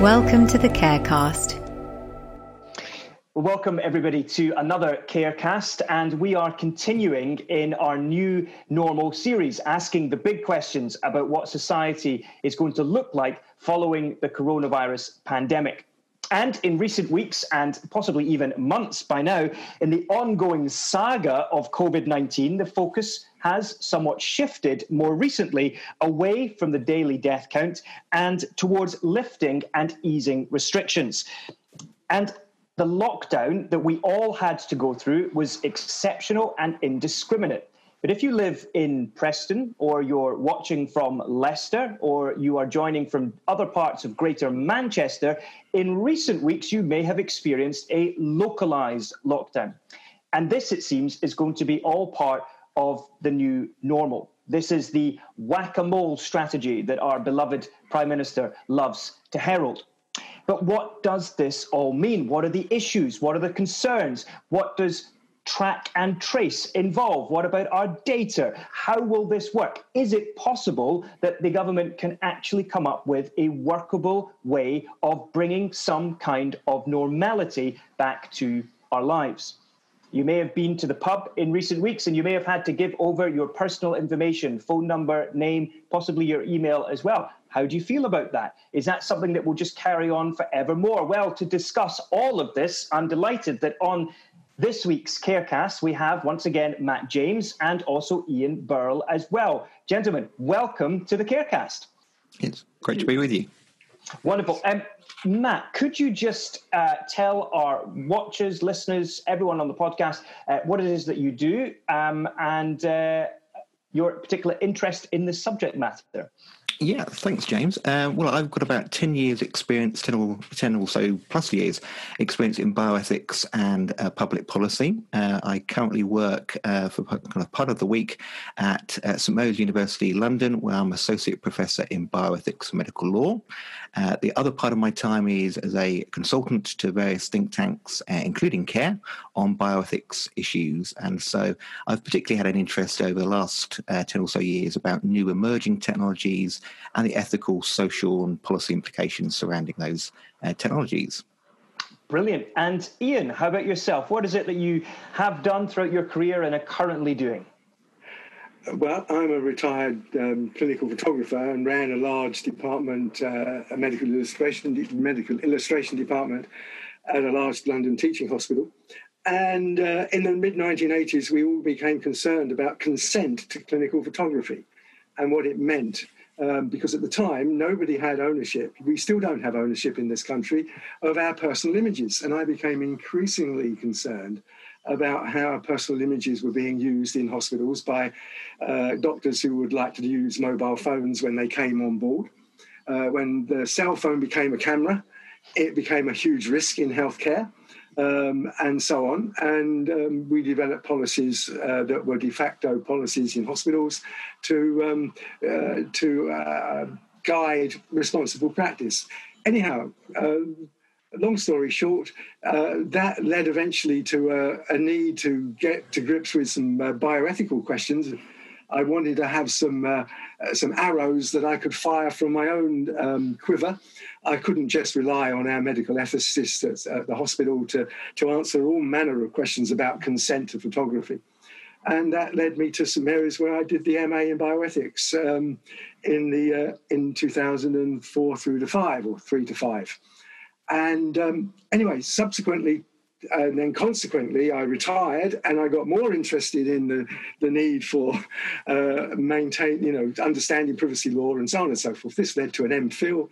Welcome to the Carecast. Welcome, everybody, to another Carecast, and we are continuing in our new normal series, asking the big questions about what society is going to look like following the coronavirus pandemic. And in recent weeks, and possibly even months by now, in the ongoing saga of COVID 19, the focus has somewhat shifted more recently away from the daily death count and towards lifting and easing restrictions. And the lockdown that we all had to go through was exceptional and indiscriminate. But if you live in Preston, or you're watching from Leicester, or you are joining from other parts of Greater Manchester, in recent weeks you may have experienced a localised lockdown. And this, it seems, is going to be all part of the new normal. This is the whack a mole strategy that our beloved Prime Minister loves to herald. But what does this all mean? What are the issues? What are the concerns? What does track and trace involve? What about our data? How will this work? Is it possible that the government can actually come up with a workable way of bringing some kind of normality back to our lives? You may have been to the pub in recent weeks and you may have had to give over your personal information, phone number, name, possibly your email as well. How do you feel about that? Is that something that will just carry on forevermore? Well, to discuss all of this, I'm delighted that on this week's Carecast, we have once again Matt James and also Ian Berle as well. Gentlemen, welcome to the Carecast. It's great to be with you. Wonderful. Um, Matt, could you just uh, tell our watchers, listeners, everyone on the podcast, uh, what it is that you do um, and uh, your particular interest in this subject matter? Yeah, thanks, James. Uh, well, I've got about 10 years experience, 10 or, 10 or so plus years experience in bioethics and uh, public policy. Uh, I currently work uh, for kind of part of the week at St Mary's University, London, where I'm associate professor in bioethics and medical law. Uh, the other part of my time is as a consultant to various think tanks, uh, including CARE, on bioethics issues. And so I've particularly had an interest over the last 10 or so years about new emerging technologies and the ethical, social, and policy implications surrounding those uh, technologies. Brilliant. And Ian, how about yourself? What is it that you have done throughout your career and are currently doing? Well, I'm a retired um, clinical photographer and ran a large department, uh, a medical illustration medical illustration department at a large London teaching hospital. And uh, in the mid 1980s, we all became concerned about consent to clinical photography and what it meant um, because at the time nobody had ownership. We still don't have ownership in this country of our personal images, and I became increasingly concerned about how personal images were being used in hospitals by uh, doctors who would like to use mobile phones when they came on board. Uh, when the cell phone became a camera, it became a huge risk in healthcare um, and so on. And um, we developed policies uh, that were de facto policies in hospitals to um, uh, to uh, guide responsible practice. Anyhow. Um, long story short, uh, that led eventually to a, a, need to get to grips with some uh, bioethical questions I wanted to have some uh, uh, some arrows that I could fire from my own um, quiver. I couldn't just rely on our medical ethicists at, at, the hospital to to answer all manner of questions about consent to photography. And that led me to St Mary's, where I did the MA in bioethics um, in the uh, in 2004 through to five or three to five. And um, anyway, subsequently and then consequently I retired and I got more interested in the, the need for uh, maintain, you know, understanding privacy law and so on and so forth. This led to an MPhil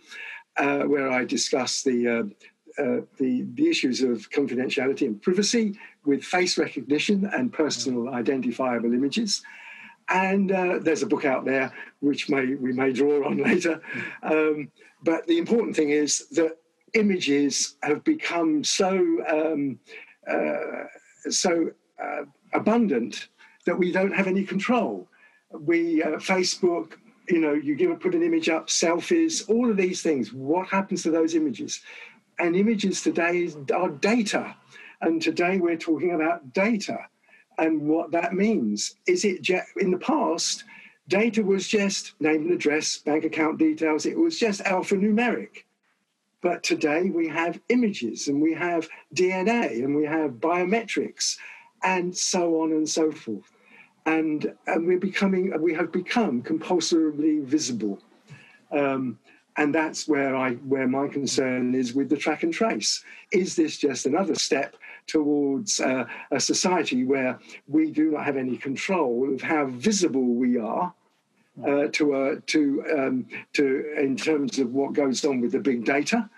uh, where I discussed the, uh, uh, the, the issues of confidentiality and privacy with face recognition and personal identifiable images. And uh, there's a book out there which may we may draw on later. Um, but the important thing is that images have become so um, uh, so uh, abundant that we don't have any control. We uh, Facebook, you know, you give put an image up, selfies, all of these things. What happens to those images? And images today are data, and today we're talking about data and what that means. Is it just, in the past? Data was just name and address, bank account details. It was just alphanumeric But today we have images and we have DNA and we have biometrics and so on and so forth. And, and we're becoming, we have become compulsorily visible. Um, and that's where I where my concern is with the track and trace. Is this just another step towards uh, a society where we do not have any control of how visible we are uh, to uh, to um, to in terms of what goes on with the big data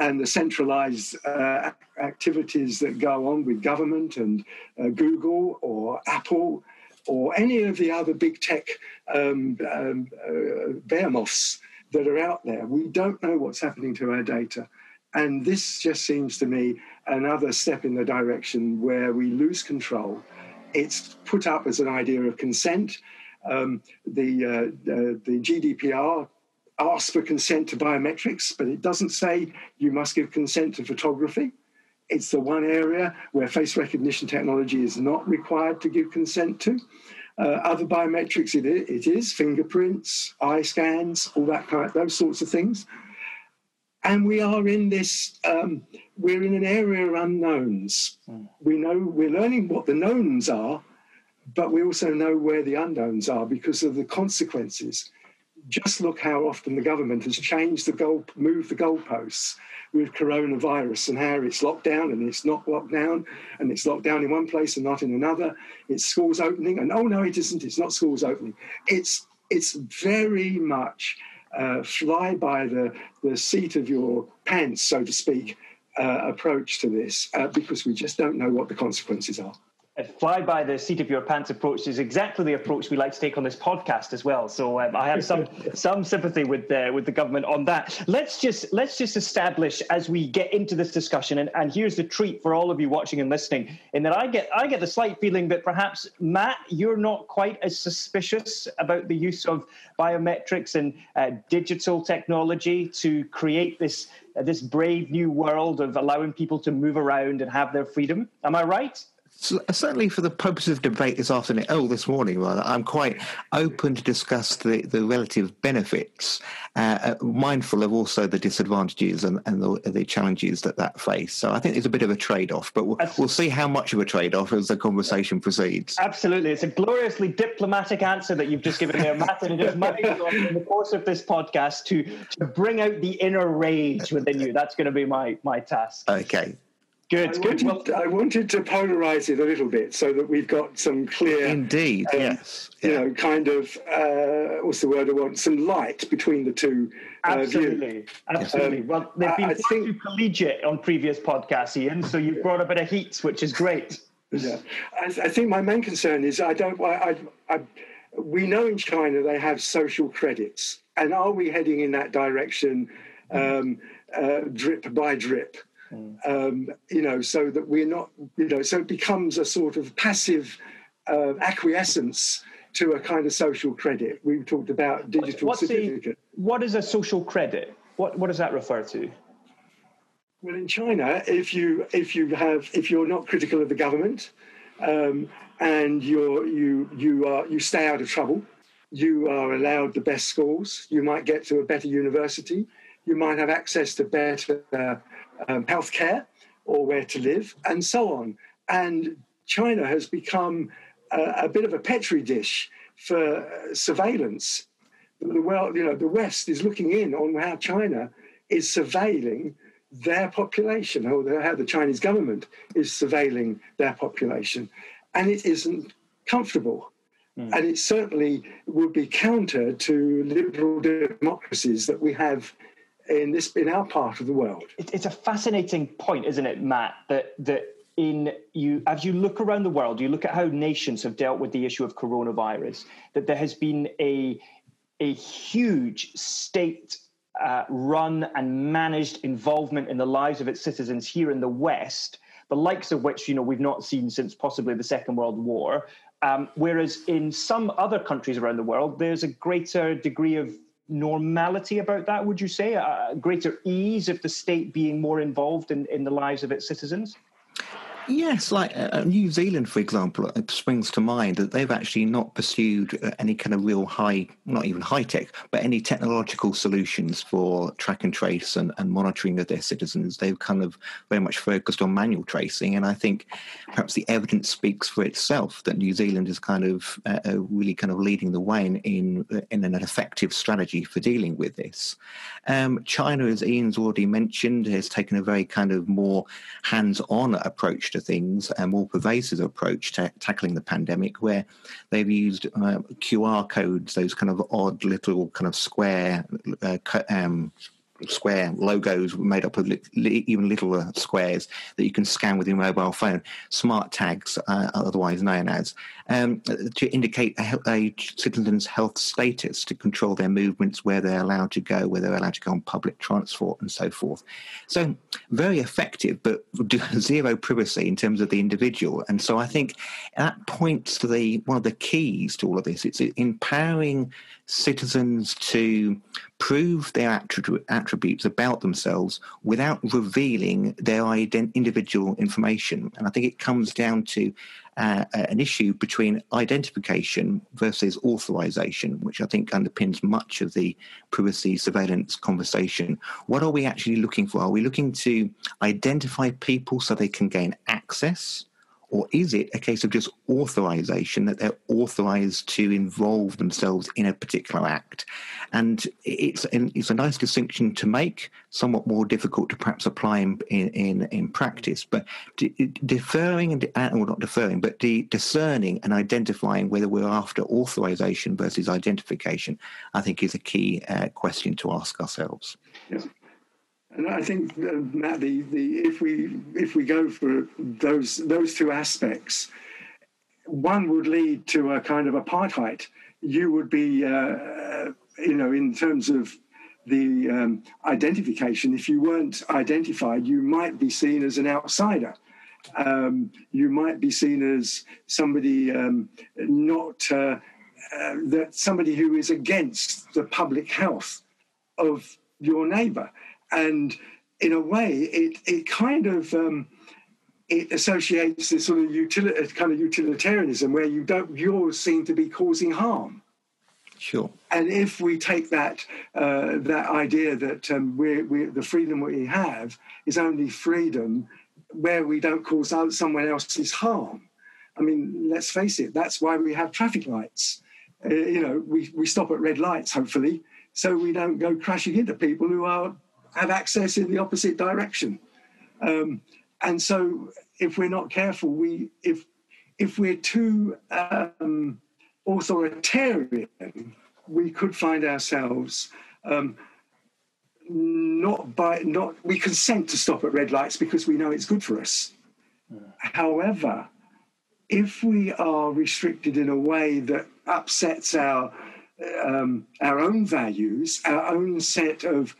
and the centralized uh, activities that go on with government and uh, Google or Apple or any of the other big tech um, um, uh, behemoths that are out there. We don't know what's happening to our data. And this just seems to me another step in the direction where we lose control. It's put up as an idea of consent. Um, the, uh, the, the GDPR asks for consent to biometrics, but it doesn't say you must give consent to photography. It's the one area where face recognition technology is not required to give consent to. Uh, other biometrics, it is, it is fingerprints, eye scans, all that kind of those sorts of things. And we are in this. Um, we're in an area of unknowns. Mm. We know we're learning what the knowns are, but we also know where the unknowns are because of the consequences. Just look how often the government has changed the goal, moved the goalposts with coronavirus and how it's locked down and it's not locked down and it's locked down in one place and not in another. It's schools opening and oh no, it isn't. It's not schools opening. It's it's very much uh, fly by the the seat of your pants, so to speak, uh, approach to this uh, because we just don't know what the consequences are fly by the seat of your pants approach is exactly the approach we like to take on this podcast as well. So um, I have some some sympathy with uh, with the government on that. Let's just let's just establish as we get into this discussion, and, and here's the treat for all of you watching and listening, in that I get I get the slight feeling that perhaps Matt, you're not quite as suspicious about the use of biometrics and uh, digital technology to create this uh, this brave new world of allowing people to move around and have their freedom. Am I right? Certainly for the purpose of debate this afternoon, oh, this morning rather, I'm quite open to discuss the, the relative benefits, uh, uh, mindful of also the disadvantages and, and the, the, challenges that that face. So I think there's a bit of a trade-off, but we'll, we'll see how much of a trade-off as the conversation proceeds. Absolutely. It's a gloriously diplomatic answer that you've just given there, Matt, and it is my job in the course of this podcast to, to bring out the inner rage within you. That's going to be my, my task. Okay. Good, I good. Wanted, I wanted to polarize it a little bit so that we've got some clear. Indeed, um, yes. Yeah. You know, kind of, uh, what's the word I want? Some light between the two. Uh, Absolutely. Views. Absolutely. Um, well, they've been I, think, too collegiate on previous podcasts, Ian, so you've brought a bit of heat, which is great. Yeah. I, I think my main concern is I don't, I, I, we know in China they have social credits. And are we heading in that direction um, uh, drip by drip? Mm. Um, you know, so that we're not, you know, so it becomes a sort of passive uh, acquiescence to a kind of social credit. We talked about digital What's certificate. The, what is a social credit? What what does that refer to? Well, in China, if you if you have if you're not critical of the government, um, and you're you you are you stay out of trouble, you are allowed the best schools. You might get to a better university. You might have access to better uh, um, healthcare or where to live, and so on. And China has become a, a bit of a petri dish for surveillance. The world, you know, the West is looking in on how China is surveilling their population, or how the Chinese government is surveilling their population, and it isn't comfortable. Mm. And it certainly would be counter to liberal democracies that we have in this in our part of the world. It's a fascinating point, isn't it, Matt? That that in you as you look around the world, you look at how nations have dealt with the issue of coronavirus. That there has been a a huge state uh, run and managed involvement in the lives of its citizens here in the West, the likes of which you know we've not seen since possibly the Second World War. Um, whereas in some other countries around the world, there's a greater degree of normality about that, would you say? A greater ease of the state being more involved in, in the lives of its citizens? Yes, like uh, uh New Zealand, for example, it springs to mind that they've actually not pursued uh, any kind of real high, not even high tech, but any technological solutions for track and trace and, and monitoring of their citizens. They've kind of very much focused on manual tracing. And I think perhaps the evidence speaks for itself that New Zealand is kind of uh, uh really kind of leading the way in, in, in, an effective strategy for dealing with this. Um, China, as Ian's already mentioned, has taken a very kind of more hands on approach to things, a more pervasive approach to tackling the pandemic, where they've used uh, QR codes, those kind of odd little kind of square uh, um, square logos made up of li- li- even littler squares that you can scan with your mobile phone, smart tags, uh, otherwise known as, um, to indicate a, a, citizen's health status, to control their movements, where they're allowed to go, where they're allowed to go on public transport, and so forth. So, very effective, but zero privacy in terms of the individual. And so, I think that points to the one of the keys to all of this. It's empowering citizens to prove their attributes about themselves without revealing their ident- individual information. And I think it comes down to uh, an issue between identification versus authorization, which I think underpins much of the privacy surveillance conversation. What are we actually looking for? Are we looking to identify people so they can gain access? Or is it a case of just authorization that they're authorized to involve themselves in a particular act? And it's, it's a nice distinction to make, somewhat more difficult to perhaps apply in, in, in practice. But deferring, and uh, well, not deferring, but de- discerning and identifying whether we're after authorization versus identification, I think is a key uh, question to ask ourselves. Yeah. And I think, uh, Matt, the, the, if we if we go for those those two aspects, one would lead to a kind of apartheid. You would be, uh, you know, in terms of the um, identification. If you weren't identified, you might be seen as an outsider. Um, you might be seen as somebody um, not uh, uh, that somebody who is against the public health of your neighbour and in a way, it it kind of um, it associates this sort of utility, kind of utilitarianism where you don't you're seen to be causing harm. Sure. And if we take that uh, that idea that um, we're, we're, the freedom we have is only freedom where we don't cause out someone else's harm. I mean, let's face it. That's why we have traffic lights. Uh, you know, we, we stop at red lights, hopefully, so we don't go crashing into people who are have access in the opposite direction. Um, and so, if we're not careful, we if if we're too um, authoritarian, we could find ourselves um, not by not we consent to stop at red lights because we know it's good for us. However, if we are restricted in a way that upsets our um, our own values, our own set of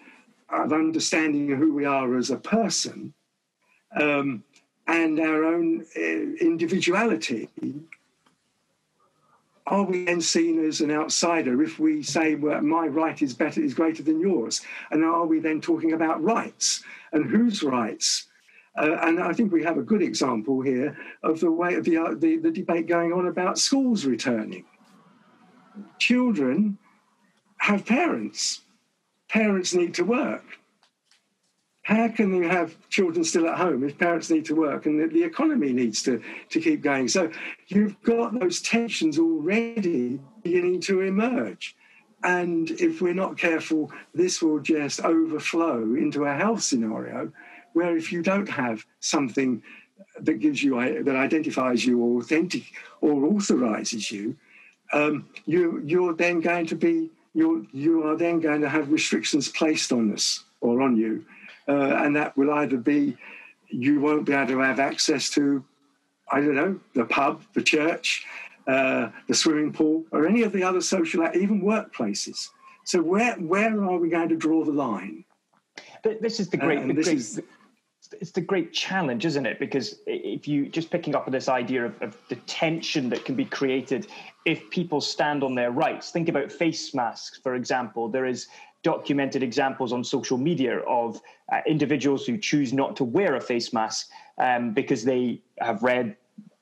of understanding who we are as a person um, and our own uh, individuality, are we then seen as an outsider if we say well, my right is better is greater than yours? And are we then talking about rights and whose rights? Uh, and I think we have a good example here of the way of the, uh, the, the debate going on about schools returning. Children have parents parents need to work. How can you have children still at home if parents need to work and the, the economy needs to, to keep going? So you've got those tensions already beginning to emerge. And if we're not careful, this will just overflow into a health scenario where if you don't have something that gives you that identifies you or authentic or authorizes you, um, you you're then going to be you you are then going to have restrictions placed on us or on you, uh, and that will either be you won't be able to have access to, I don't know, the pub, the church, uh, the swimming pool, or any of the other social, even workplaces. So where where are we going to draw the line? This is the great. Uh, the great is, it's the great challenge, isn't it? Because if you just picking up on this idea of, of, the tension that can be created if people stand on their rights. Think about face masks, for example. There is documented examples on social media of uh, individuals who choose not to wear a face mask um, because they have read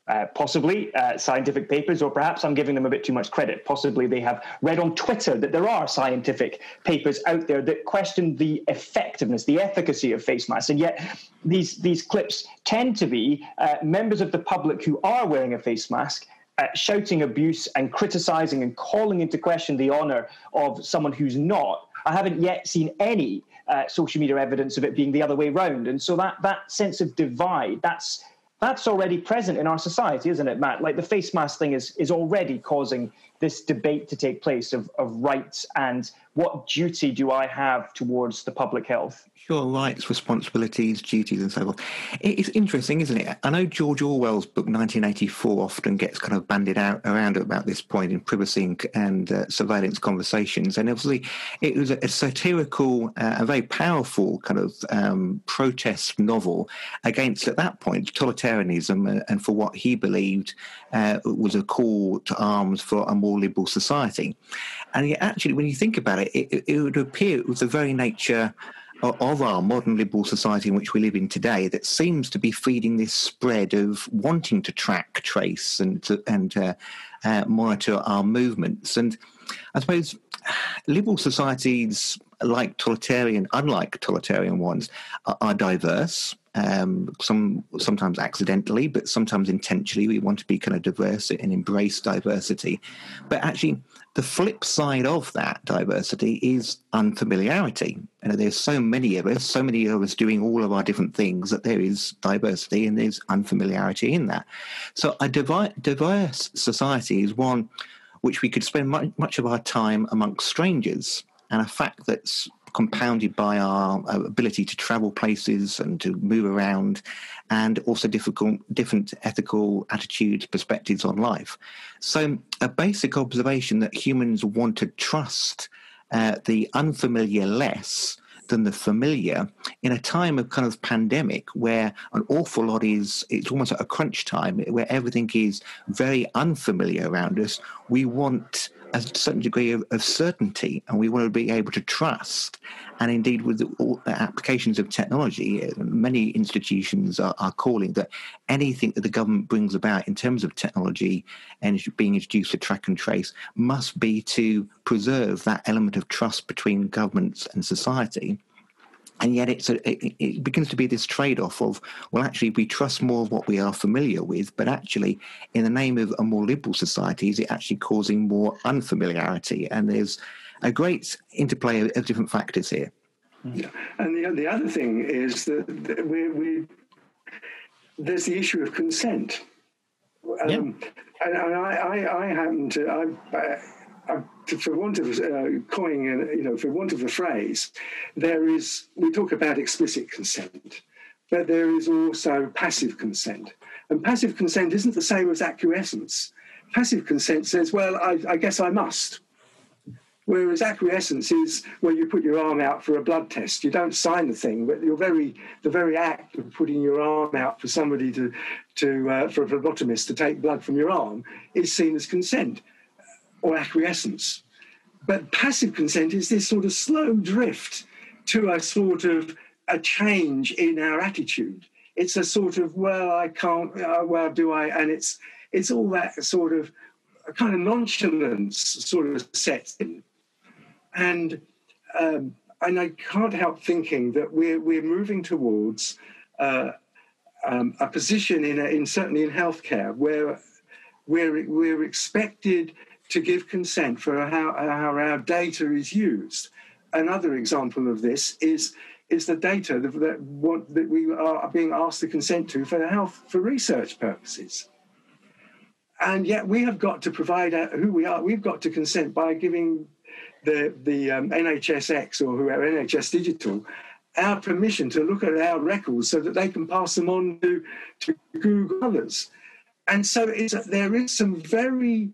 uh, possibly uh, scientific papers, or perhaps I'm giving them a bit too much credit. Possibly they have read on Twitter that there are scientific papers out there that question the effectiveness, the efficacy of face masks, and yet these these clips tend to be uh, members of the public who are wearing a face mask. Uh, shouting abuse and criticizing and calling into question the honor of someone who's not. I haven't yet seen any uh, social media evidence of it being the other way around. And so that that sense of divide, that's that's already present in our society, isn't it, Matt? Like the face mask thing is is already causing this debate to take place of, of rights and what duty do I have towards the public health? Sure, rights, responsibilities, duties, and so forth. It's interesting, isn't it? I know George Orwell's book 1984 often gets kind of banded out around about this point in privacy and uh, surveillance conversations, and obviously it was a, satirical, uh, a very powerful kind of um, protest novel against, at that point, totalitarianism and for what he believed uh, was a call to arms for a more liberal society. And yet, actually, when you think about it, it, it would appear it was the very nature of our modern liberal society in which we live in today that seems to be feeding this spread of wanting to track, trace, and and uh, uh, monitor our movements. And I suppose liberal societies, like totalitarian, unlike totalitarian ones, are, are diverse. Um, some sometimes accidentally, but sometimes intentionally. We want to be kind of diverse and embrace diversity, but actually the flip side of that diversity is unfamiliarity. You know, there's so many of us, so many of us doing all of our different things that there is diversity and there's unfamiliarity in that. So a diverse society is one which we could spend much, much of our time amongst strangers. And a fact that's compounded by our ability to travel places and to move around, and also difficult, different ethical attitudes, perspectives on life. So, a basic observation that humans want to trust uh, the unfamiliar less than the familiar in a time of kind of pandemic where an awful lot is it's almost like a crunch time where everything is very unfamiliar around us we want a certain degree of, of, certainty and we want to be able to trust. And indeed, with all the applications of technology, uh, many institutions are, are, calling that anything that the government brings about in terms of technology and being introduced to track and trace must be to preserve that element of trust between governments and society and yet it's a, it, it, begins to be this trade-off of well actually we trust more of what we are familiar with but actually in the name of a more liberal society is it actually causing more unfamiliarity and there's a great interplay of, of different factors here yeah. and the, the other thing is that, we, we there's the issue of consent um, yeah. and, and I, I, I happen to I, uh, for want of uh, coining, you know, for want of a phrase, there is, we talk about explicit consent, but there is also passive consent. And passive consent isn't the same as acquiescence. Passive consent says, well, I, I guess I must. Whereas acquiescence is where you put your arm out for a blood test. You don't sign the thing, but your very the very act of putting your arm out for somebody to to uh, for a phlebotomist to take blood from your arm is seen as consent or acquiescence. But passive consent is this sort of slow drift to a sort of a change in our attitude. It's a sort of well, I can't. Uh, well, do I? And it's it's all that sort of kind of nonchalance sort of sets in, and um, and I can't help thinking that we're we're moving towards uh, um, a position in, a, in certainly in healthcare where we're we're expected to give consent for how, how our data is used. Another example of this is, is the data that, that, what, that we are being asked to consent to for health for research purposes. And yet we have got to provide who we are. We've got to consent by giving the, the um, NHSX or whoever, NHS Digital, our permission to look at our records so that they can pass them on to, to Google others. And so there is some very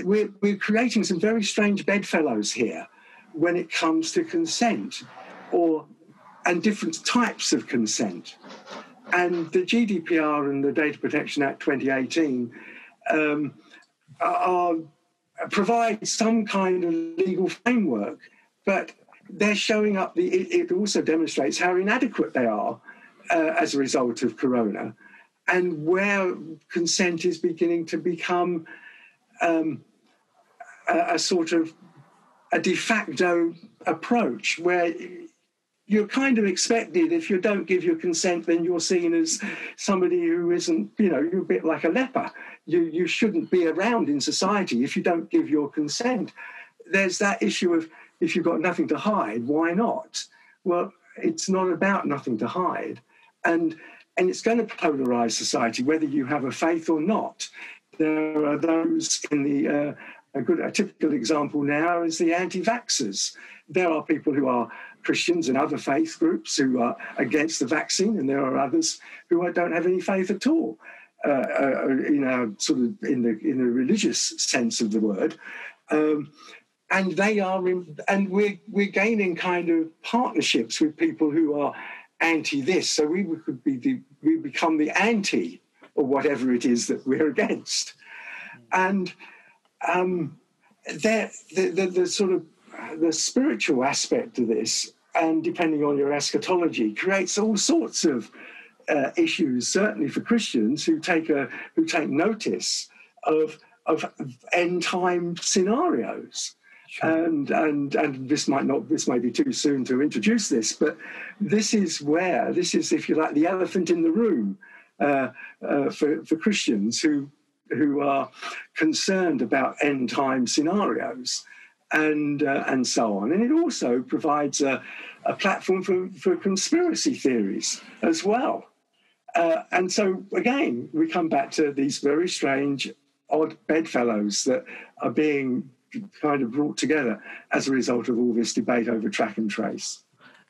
we're, we're creating some very strange bedfellows here when it comes to consent or and different types of consent. And the GDPR and the Data Protection Act 2018 um, are, provide some kind of legal framework, but they're showing up. The, it, it also demonstrates how inadequate they are uh, as a result of Corona, and where consent is beginning to become um, a, a sort of a de facto approach where you're kind of expected if you don't give your consent then you're seen as somebody who isn't you know you're a bit like a leper. You you shouldn't be around in society if you don't give your consent. There's that issue of if you've got nothing to hide why not? Well it's not about nothing to hide. And and it's going to polarize society whether you have a faith or not there are those in the uh, a good a typical example now is the anti-vaxxers there are people who are Christians and other faith groups who are against the vaccine, and there are others who don't have any faith at all. Uh, uh, you know, sort of in the in the religious sense of the word, um, and they are, in, and we're we're gaining kind of partnerships with people who are anti this, so we could be the, we become the anti or whatever it is that we're against, and um, the, the the sort of the spiritual aspect of this, and depending on your eschatology, creates all sorts of uh, issues. Certainly for Christians who take a who take notice of of end time scenarios. Sure. And and and this might not this may be too soon to introduce this, but this is where this is, if you like, the elephant in the room for for Christians who who are concerned about end time scenarios and uh, and so on. And it also provides a, a platform for, for conspiracy theories as well. Uh, and so again, we come back to these very strange, odd bedfellows that are being kind of brought together as a result of all this debate over track and trace.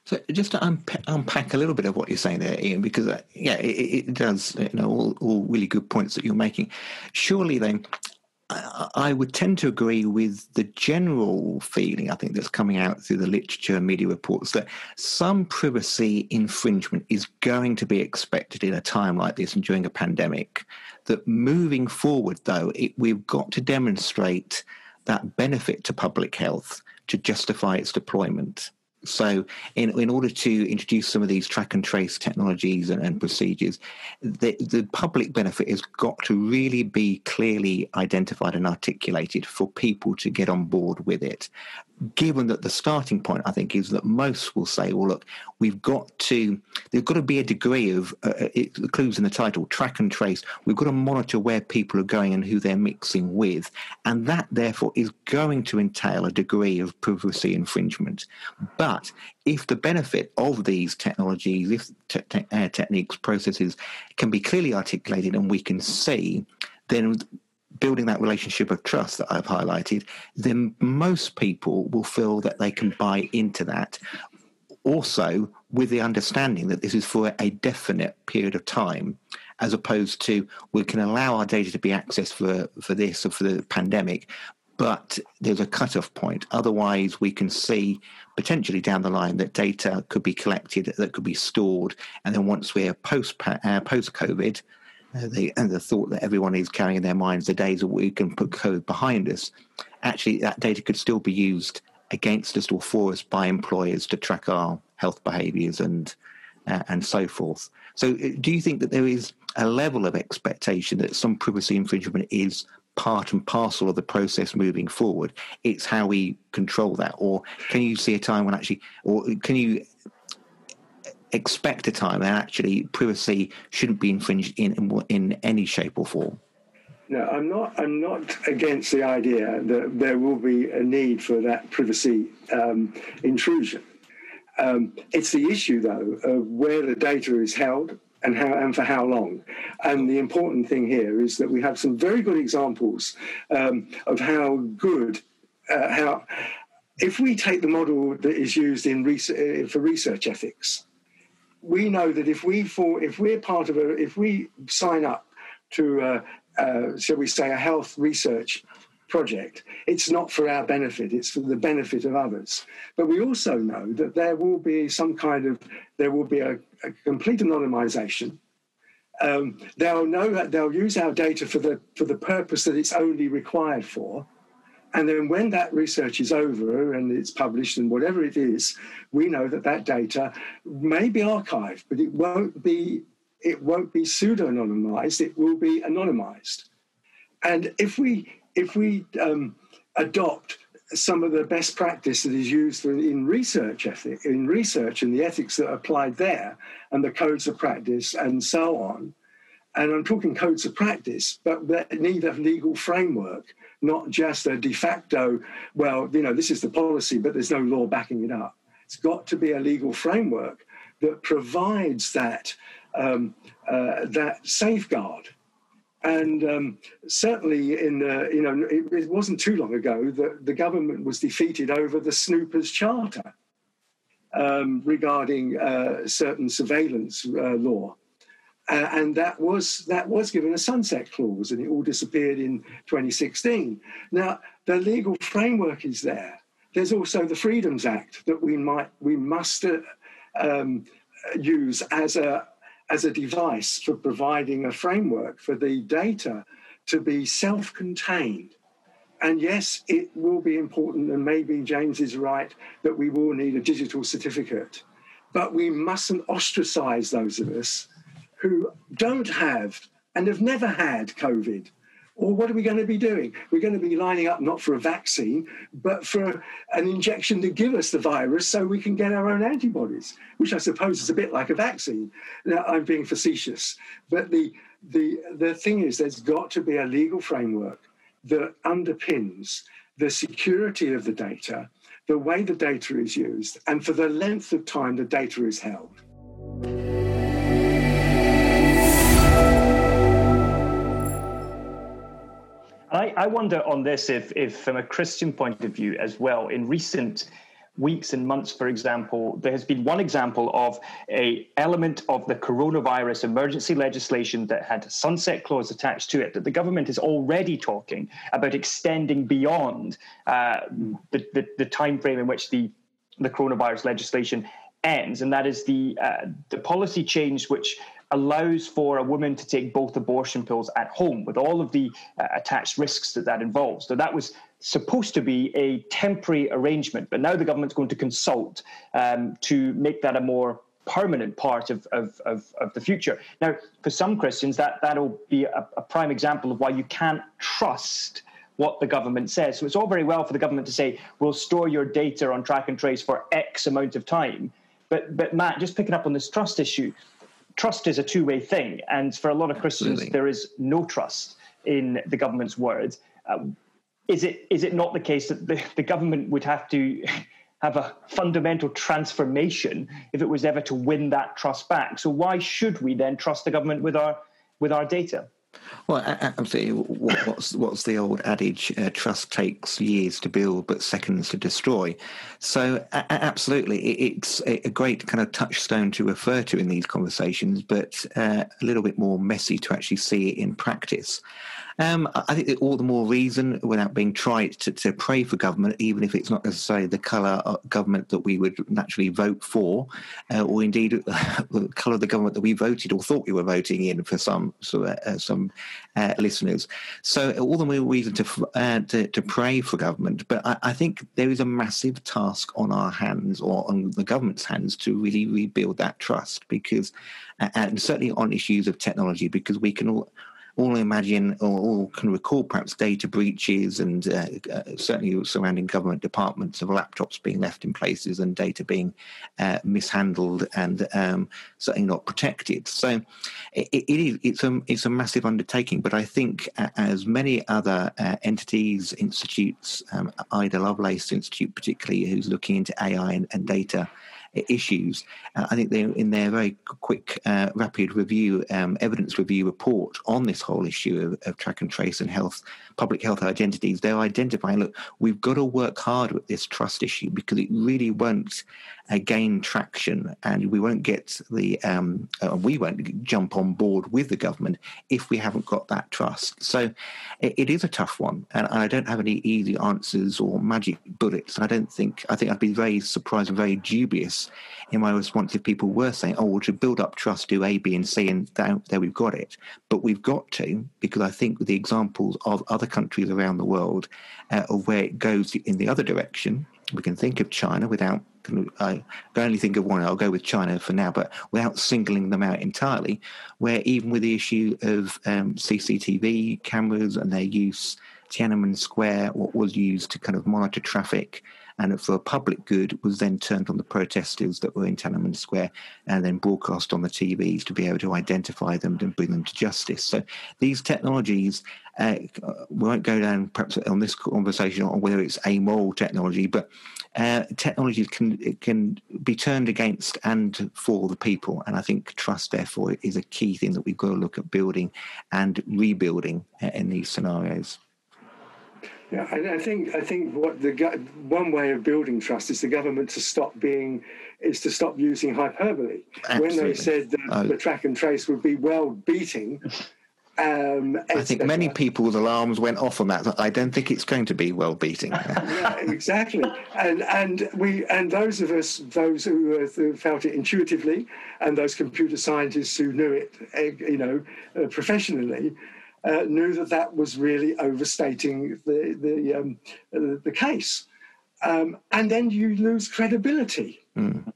So just to unpack a little bit of what you're saying there, Ian, because uh, yeah, it, it, does, you know, all, all really good points that you're making. Surely then, I would tend to agree with the general feeling, I think, that's coming out through the literature and media reports that some privacy infringement is going to be expected in a time like this and during a pandemic. That moving forward, though, it, we've got to demonstrate that benefit to public health to justify its deployment. So, in, in order to introduce some of these track and trace technologies and, and, procedures, the, the public benefit has got to really be clearly identified and articulated for people to get on board with it. Given that the starting point, I think, is that most will say, well, look, we've got to, there's got to be a degree of, uh, uh it clues in the title, track and trace. We've got to monitor where people are going and who they're mixing with. And that, therefore, is going to entail a degree of privacy infringement. But if the benefit of these technologies, if te- te- uh, techniques, processes can be clearly articulated and we can see, then building that relationship of trust that I've highlighted, then most people will feel that they can buy into that. Also, with the understanding that this is for a definite period of time, as opposed to we can allow our data to be accessed for, for this or for the pandemic, but there's a cutoff point. Otherwise, we can see potentially down the line that data could be collected, that could be stored, and then once we're post uh, post COVID, uh, the, and the thought that everyone is carrying in their minds the days that we can put COVID behind us, actually that data could still be used against us or for us by employers to track our health behaviours and uh, and so forth. So, uh, do you think that there is a level of expectation that some privacy infringement is part and parcel of the process moving forward? It's how we control that, or can you see a time when actually, or can you expect a time and actually privacy shouldn't be infringed in in any shape or form. No, I'm not. I'm not against the idea that there will be a need for that privacy um, intrusion. Um, it's the issue, though, of where the data is held and how and for how long. And the important thing here is that we have some very good examples um, of how good uh, how. If we take the model that is used in research, for research ethics, we know that if we if we're part of a if we sign up to a, uh, shall we say a health research project. It's not for our benefit, it's for the benefit of others. But we also know that there will be some kind of, there will be a, a complete anonymization. Um, they'll know that they'll use our data for the, for the purpose that it's only required for. And then when that research is over and it's published and whatever it is, we know that that data may be archived, but it won't be it won't be pseudo anonymized. It will be anonymized. And if we if we um, adopt some of the best practice that is used in research ethic, in research and the ethics that are applied there, and the codes of practice and so on. And I'm talking codes of practice, but that need a legal framework, not just a de facto, well, you know, this is the policy, but there's no law backing it up. It's got to be a legal framework that provides that um, uh, that safeguard and um, certainly, in uh, you know, it, it, wasn't too long ago that the government was defeated over the Snoopers Charter um, regarding uh, certain surveillance uh, law, uh, and that was that was given a sunset clause, and it all disappeared in 2016. Now, the legal framework is there. There's also the Freedoms Act that we might we must uh, um, use as a as a device for providing a framework for the data to be self contained. And yes, it will be important, and maybe James is right that we will need a digital certificate. But we mustn't ostracize those of us who don't have and have never had COVID or what are we going to be doing? We're going to be lining up not for a vaccine, but for an injection to give us the virus so we can get our own antibodies, which I suppose is a bit like a vaccine. Now, I'm being facetious. But the, the, the thing is, there's got to be a legal framework that underpins the security of the data, the way the data is used, and for the length of time the data is held. I, I wonder on this if, if, from a Christian point of view as well, in recent weeks and months, for example, there has been one example of a element of the coronavirus emergency legislation that had a sunset clause attached to it that the government is already talking about extending beyond uh, the, the, the time frame in which the the coronavirus legislation ends, and that is the uh, the policy change which allows for a woman to take both abortion pills at home with all of the uh, attached risks that that involves. So that was supposed to be a temporary arrangement, but now the government's going to consult um, to make that a more permanent part of, of, of, of, the future. Now, for some Christians, that, that'll be a, a prime example of why you can't trust what the government says. So it's all very well for the government to say, we'll store your data on track and trace for X amount of time. But, but Matt, just picking up on this trust issue, trust is a two way thing. And for a lot of Christians, Absolutely. there is no trust in the government's words. Um, is it is it not the case that the, the government would have to have a fundamental transformation if it was ever to win that trust back? So why should we then trust the government with our with our data? Well, absolutely. What's what's the old adage? Uh, trust takes years to build, but seconds to destroy. So, absolutely, it's a great kind of touchstone to refer to in these conversations, but uh, a little bit more messy to actually see it in practice. Um, I think all the more reason, without being trite, to, to pray for government, even if it's not necessarily the colour government that we would naturally vote for, uh, or indeed the colour of the government that we voted or thought we were voting in for some so, uh, some uh, listeners. So all the more reason to, uh, to, to pray for government. But I, I think there is a massive task on our hands, or on the government's hands, to really rebuild that trust because, and certainly on issues of technology, because we can all all imagine or all can recall perhaps data breaches and uh, uh, certainly surrounding government departments of laptops being left in places and data being uh, mishandled and um, certainly not protected. So it, it is it's a it's a massive undertaking. But I think as many other uh, entities, institutes, um, Ada Lovelace Institute particularly, who's looking into AI and, and data issues. Uh, I think they in their very quick, uh, rapid review, um, evidence review report on this whole issue of, of, track and trace and health, public health identities, they're identifying, look, we've got to work hard with this trust issue because it really won't uh, gain traction and we won't get the, um, uh, we won't jump on board with the government if we haven't got that trust. So it, it is a tough one. And I don't have any easy answers or magic bullets. I don't think, I think I'd be very surprised and very dubious in my response if people were saying, oh, well, to build up trust, do A, B, and C, and there we've got it. But we've got to, because I think the examples of other countries around the world uh, of where it goes in the other direction, we can think of China without, I can only think of one, I'll go with China for now, but without singling them out entirely, where even with the issue of um, CCTV cameras and their use, Tiananmen Square, what was used to kind of monitor traffic and for a public good was then turned on the protesters that were in Tiananmen Square and then broadcast on the TVs to be able to identify them and bring them to justice. So these technologies, uh, we won't go down perhaps on this conversation on whether it's amoral technology, but uh, technologies can can be turned against and for the people. And I think trust, therefore, is a key thing that we've got to look at building and rebuilding uh, in these scenarios. Yeah, I, I think I think what the one way of building trust is the government to stop being is to stop using hyperbole. Absolutely. When they said that oh. the track and trace would be well beating. Um, I think many people's alarms went off on that. I don't think it's going to be well beating. yeah, exactly. And and we and those of us, those who, uh, who, felt it intuitively, and those computer scientists who knew it, eh, you know, uh, professionally, uh, knew that that was really overstating the the um, the case, um, and then you lose credibility. Mm.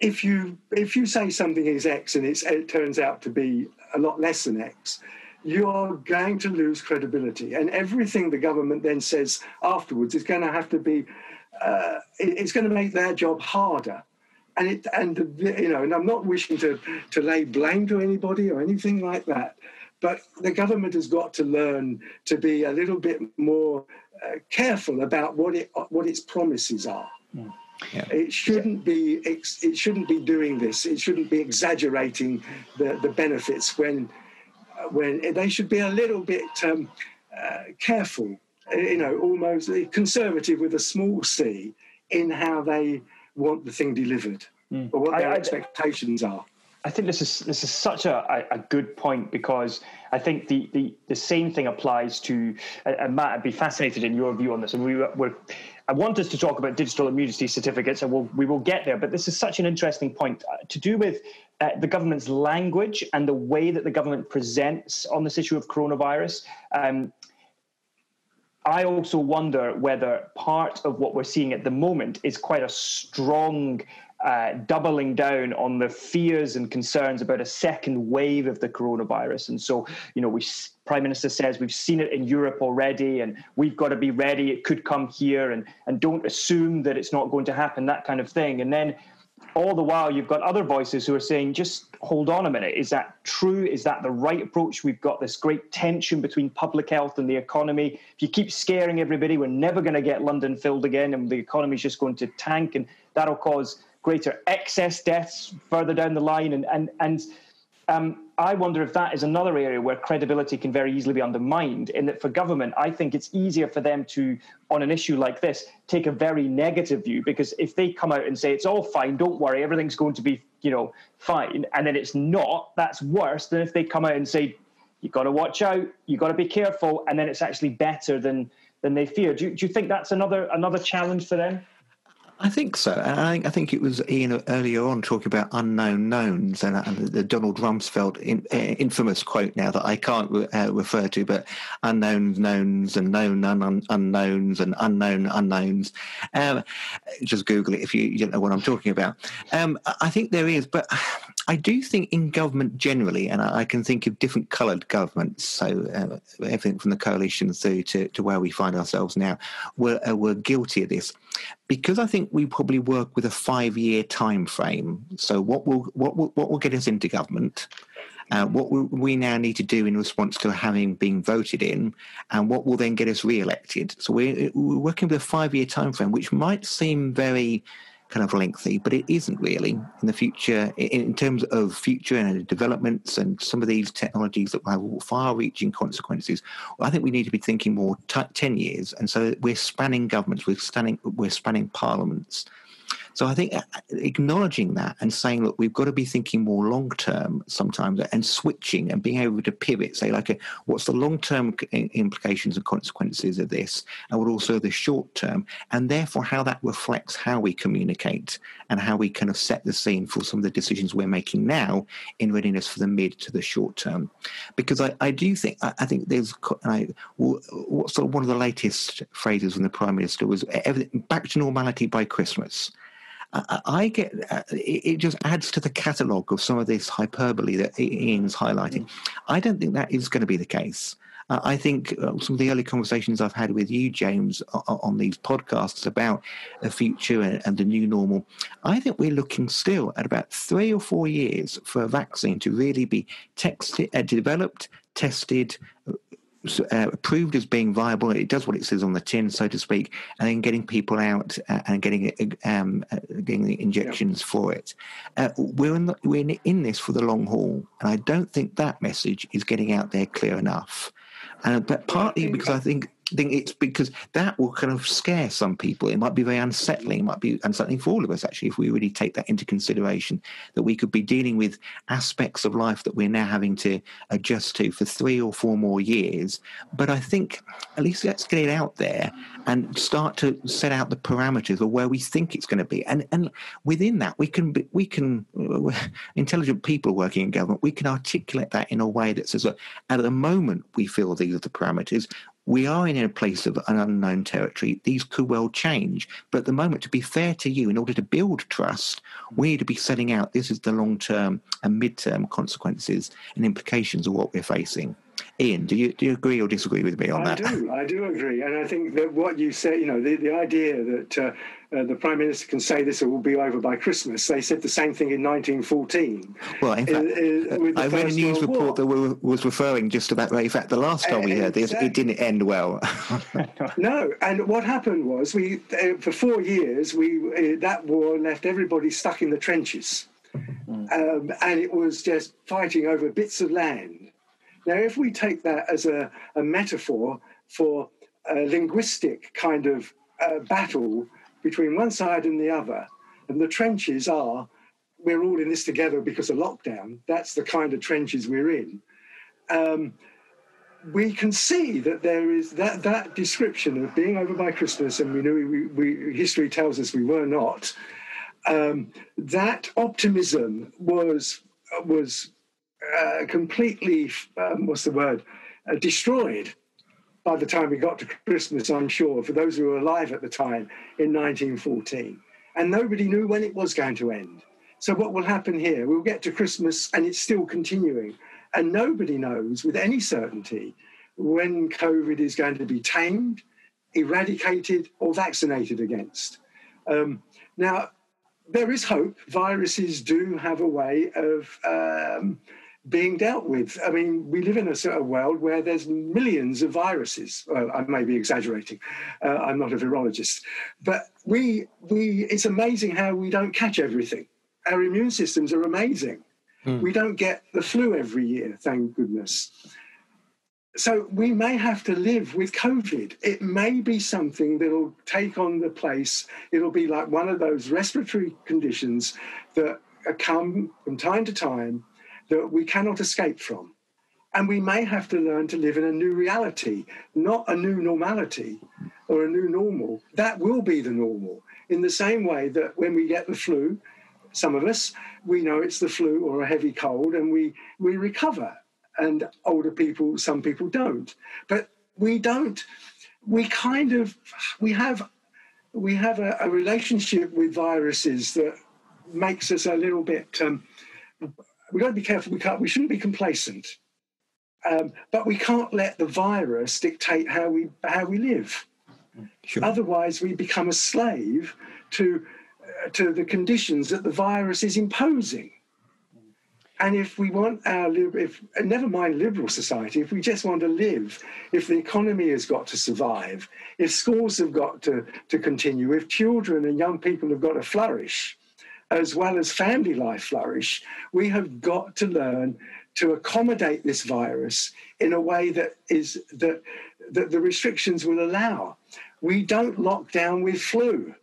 If you if you say something is X and it turns out to be a lot less than X, you're going to lose credibility, and everything the government then says afterwards is going to have to be. Uh, it's going to make their job harder and it and you know and i'm not wishing to to lay blame to anybody or anything like that but the government has got to learn to be a little bit more uh, careful about what it what its promises are. Mm. Yeah. It shouldn't be it shouldn't be doing this. It shouldn't be exaggerating the, the benefits when when they should be a little bit um, uh, careful, you know, almost conservative with a small c in how they want the thing delivered mm. or what their I, I, expectations are. I think this is this is such a, a, good point because I think the, the, the same thing applies to and Matt. I'd be fascinated in your view on this, and we were. I want us to talk about digital immunity certificates, and we'll, we will get there. But this is such an interesting point uh, to do with uh, the government's language and the way that the government presents on this issue of coronavirus. Um, I also wonder whether part of what we're seeing at the moment is quite a strong uh, doubling down on the fears and concerns about a second wave of the coronavirus. And so, you know, we Prime Minister says we've seen it in Europe already, and we've got to be ready. It could come here, and and don't assume that it's not going to happen. That kind of thing. And then all the while you've got other voices who are saying just hold on a minute is that true is that the right approach we've got this great tension between public health and the economy if you keep scaring everybody we're never going to get london filled again and the economy's just going to tank and that'll cause greater excess deaths further down the line. And, and, and um, I wonder if that is another area where credibility can very easily be undermined. In that, for government, I think it's easier for them to, on an issue like this, take a very negative view because if they come out and say it's all fine, don't worry, everything's going to be, you know, fine, and then it's not, that's worse than if they come out and say you've got to watch out, you've got to be careful, and then it's actually better than than they fear. Do do you think that's another another challenge for them? I think so. And I think, I think it was Ian earlier on talking about unknown knowns and, and the Donald Rumsfeld in, uh, infamous quote now that I can't re, uh, refer to, but unknown knowns and known un, unknowns and unknown unknowns. Um, just Google it if you, you, don't know what I'm talking about. Um, I think there is, but I do think in government generally, and I, can think of different coloured governments, so uh, everything from the coalition through to, to where we find ourselves now, were, uh, were guilty of this because I think we probably work with a five-year time frame. So what will what will, what will get us into government? Uh, what will we now need to do in response to having been voted in, and what will then get us re-elected? So we're, we're working with a five-year time frame, which might seem very kind of lengthy, but it isn't really in the future. In terms of future and developments and some of these technologies that will have far-reaching consequences, I think we need to be thinking more t- ten years. And so we're spanning governments, we're spanning, we're spanning parliaments, so I think uh, acknowledging that and saying, look, we've got to be thinking more long term sometimes and switching and being able to pivot, say, like, what's the long term implications and consequences of this, and what also the short term, and therefore how that reflects how we communicate and how we kind of set the scene for some of the decisions we're making now in readiness for the mid to the short term. Because I, I do think, I, I think there's, I, sort of one of the latest phrases from the Prime Minister was back to normality by Christmas. I get uh, it just adds to the catalogue of some of this hyperbole that Ian's highlighting. I don't think that is going to be the case. Uh, I think uh, some of the early conversations I've had with you, James, on these podcasts about the future and, the new normal, I think we're looking still at about three or four years for a vaccine to really be texted, uh, developed, tested, uh, approved as being viable. It does what it says on the tin, so to speak, and then getting people out uh, and getting um, uh, getting the injections yeah. for it. Uh, we're in the, we're in this for the long haul, and I don't think that message is getting out there clear enough. And but partly because I think think it's because that will kind of scare some people. It might be very unsettling. It might be unsettling for all of us, actually, if we really take that into consideration, that we could be dealing with aspects of life that we're now having to adjust to for three or four more years. But I think at least let's get it out there and start to set out the parameters of where we think it's going to be. And and within that, we can be, we can intelligent people working in government, we can articulate that in a way that says, look, at the moment we feel these are the parameters we are in a place of an unknown territory. These could well change. But at the moment, to be fair to you, in order to build trust, we need to be setting out this is the long term and mid term consequences and implications of what we're facing. Ian, do you do you agree or disagree with me on I that? I do. I do agree, and I think that what you say, you know, the, the idea that uh, uh, the prime minister can say this will be over by Christmas. They said the same thing in 1914. Well, in fact, uh, I read a news World report War. that was referring just about that. In fact, the last time we heard this, it didn't end well. no, and what happened was we, uh, for four years, we uh, that war left everybody stuck in the trenches, mm. um, and it was just fighting over bits of land now, if we take that as a, a metaphor for a linguistic kind of uh, battle between one side and the other, and the trenches are we're all in this together because of lockdown, that's the kind of trenches we're in. Um, we can see that there is that, that description of being over by Christmas, and we knew we, we, history tells us we were not. Um, that optimism was was uh, completely, um, what's the word, uh, destroyed by the time we got to Christmas, I'm sure, for those who were alive at the time in 1914. And nobody knew when it was going to end. So, what will happen here? We'll get to Christmas and it's still continuing. And nobody knows with any certainty when COVID is going to be tamed, eradicated, or vaccinated against. Um, now, there is hope. Viruses do have a way of um, being dealt with. I mean, we live in a sort of world where there's millions of viruses. Well, I may be exaggerating. Uh, I'm not a virologist, but we we it's amazing how we don't catch everything. Our immune systems are amazing. Hmm. We don't get the flu every year, thank goodness. So we may have to live with COVID. It may be something that'll take on the place. It'll be like one of those respiratory conditions that come from time to time that we cannot escape from. And we may have to learn to live in a new reality, not a new normality or a new normal. That will be the normal. In the same way that when we get the flu, some of us, we know it's the flu or a heavy cold and we, we recover. And older people, some people don't. But we don't, we kind of, we have, we have a, a relationship with viruses that makes us a little bit um, we've got to be careful. We can't. We shouldn't be complacent, um, but we can't let the virus dictate how we how we live. Sure. Otherwise, we become a slave to uh, to the conditions that the virus is imposing. And if we want our, if never mind liberal society, if we just want to live, if the economy has got to survive, if schools have got to, to continue, if children and young people have got to flourish, as well as family life flourish, we have got to learn to accommodate this virus in a way that is that, that the restrictions will allow. We don't lock down with flu.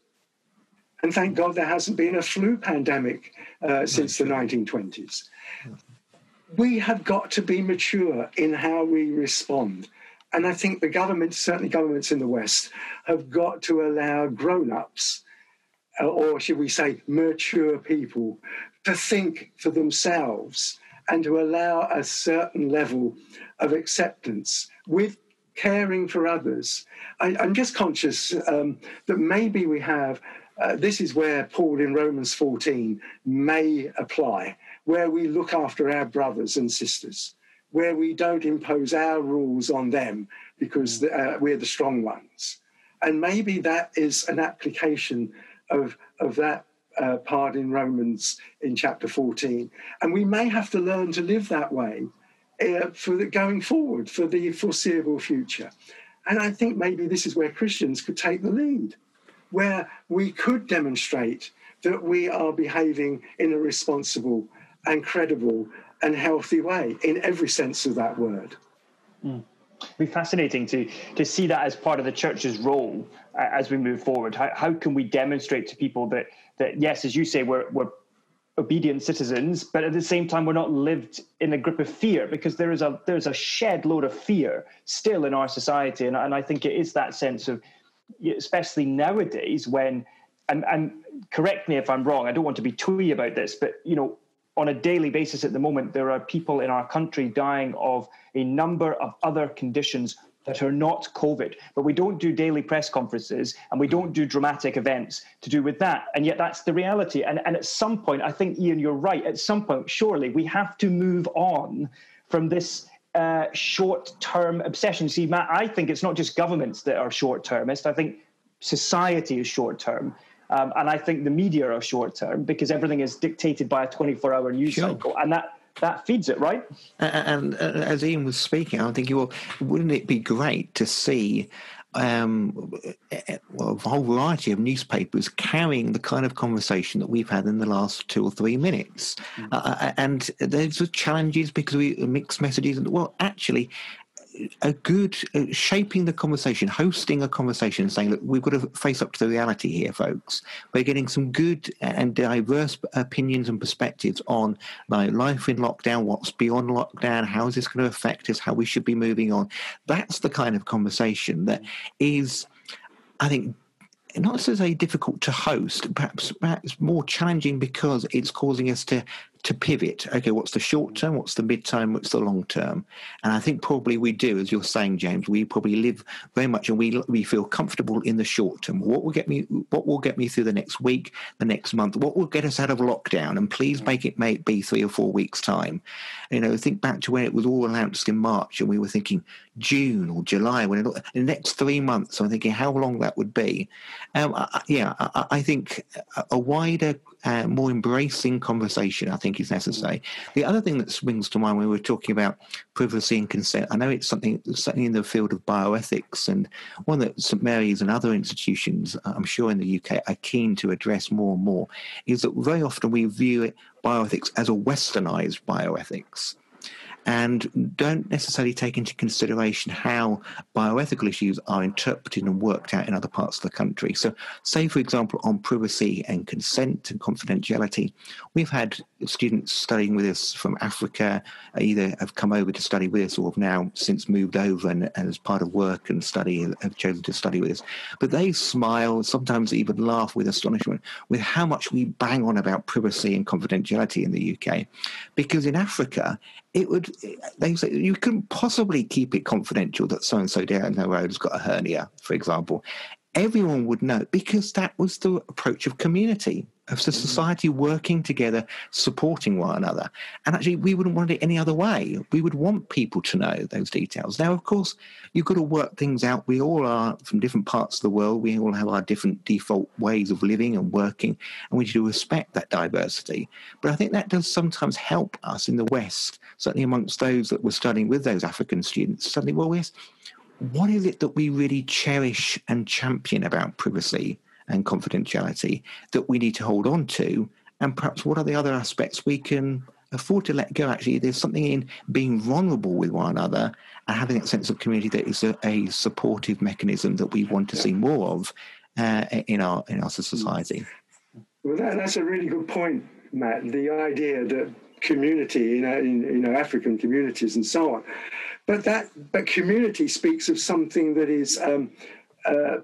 And thank God there hasn't been a flu pandemic uh, since the 1920s we have got to be mature in how we respond. And I think the governments, certainly governments in the West, have got to allow grown ups, or should we say, mature people, to think for themselves and to allow a certain level of acceptance with caring for others. I, am just conscious um, that maybe we have, uh, this is where Paul in Romans 14 may apply where we look after our brothers and sisters, where we don't impose our rules on them because uh, we're the strong ones. And maybe that is an application of, of that uh, part in Romans in chapter 14. And we may have to learn to live that way uh, for the, going forward, for the foreseeable future. And I think maybe this is where Christians could take the lead, where we could demonstrate that we are behaving in a responsible and credible and healthy way in every sense of that word. Mm. Be fascinating to to see that as part of the church's role uh, as we move forward. How, how can we demonstrate to people that that yes, as you say, we're we're obedient citizens, but at the same time we're not lived in a grip of fear because there is a there's a shed load of fear still in our society, and, and I think it is that sense of, especially nowadays when, and, and correct me if I'm wrong, I don't want to be twee about this, but you know on a daily basis at the moment, there are people in our country dying of a number of other conditions that are not COVID. But we don't do daily press conferences and we don't do dramatic events to do with that. And yet that's the reality. And, and at some point, I think, Ian, you're right. At some point, surely we have to move on from this uh, short term obsession. See, Matt, I think it's not just governments that are short termist. I think society is short term. Um, and I think the media are short term because everything is dictated by a 24 hour news sure. cycle. And that, that feeds it, right? And, and, uh, as Ian was speaking, I'm thinking, well, wouldn't it be great to see um, well, a whole variety of newspapers carrying the kind of conversation that we've had in the last two or three minutes. Mm-hmm. Uh, and there's challenges because we mix messages. And well, actually, a good uh, shaping the conversation, hosting a conversation, saying, that we've got to face up to the reality here, folks. We're getting some good and diverse opinions and perspectives on like life in lockdown, what's beyond lockdown, how is this going to affect us, how we should be moving on." That's the kind of conversation that is, I think, not necessarily difficult to host, perhaps perhaps more challenging because it's causing us to to pivot. Okay, what's the short term? What's the mid term? What's the long term? And I think probably we do, as you're saying, James. We probably live very much, and we we feel comfortable in the short term. What will get me? What will get me through the next week, the next month? What will get us out of lockdown? And please make it may be three or four weeks time. You know, think back to when it was all announced in March, and we were thinking June or July. When it, the next three months, I'm thinking how long that would be. Um, I, yeah, I, I think a wider uh, more embracing conversation, I think, is necessary. The other thing that springs to mind when we were talking about privacy and consent, I know it's something certainly in the field of bioethics, and one that St Mary's and other institutions, I'm sure in the UK, are keen to address more and more, is that very often we view it, bioethics as a westernized bioethics and don't necessarily take into consideration how bioethical issues are interpreted and worked out in other parts of the country. So, say, for example, on privacy and consent and confidentiality, we've had students studying with us from Africa either have come over to study with us or have now since moved over and, and as part of work and study have chosen to study with us. But they smile, sometimes even laugh with astonishment with how much we bang on about privacy and confidentiality in the UK. Because in Africa, it would they say you couldn't possibly keep it confidential that so and so down the road has got a hernia, for example. Everyone would know because that was the approach of community of the mm. society working together, supporting one another. And actually, we wouldn't want it any other way. We would want people to know those details. Now, of course, you've got to work things out. We all are from different parts of the world. We all have our different default ways of living and working, and we need to respect that diversity. But I think that does sometimes help us in the West, certainly amongst those that were studying with those African students. Suddenly, well, yes, what is it that we really cherish and champion about privacy? and confidentiality that we need to hold on to? And perhaps what are the other aspects we can afford to let go? Actually, there's something in being vulnerable with one another and having that sense of community that is a, a supportive mechanism that we want to see more of uh, in our in our society. Well, that, that's a really good point, Matt. The idea that community, in you know African communities and so on, but that but community speaks of something that is um, uh,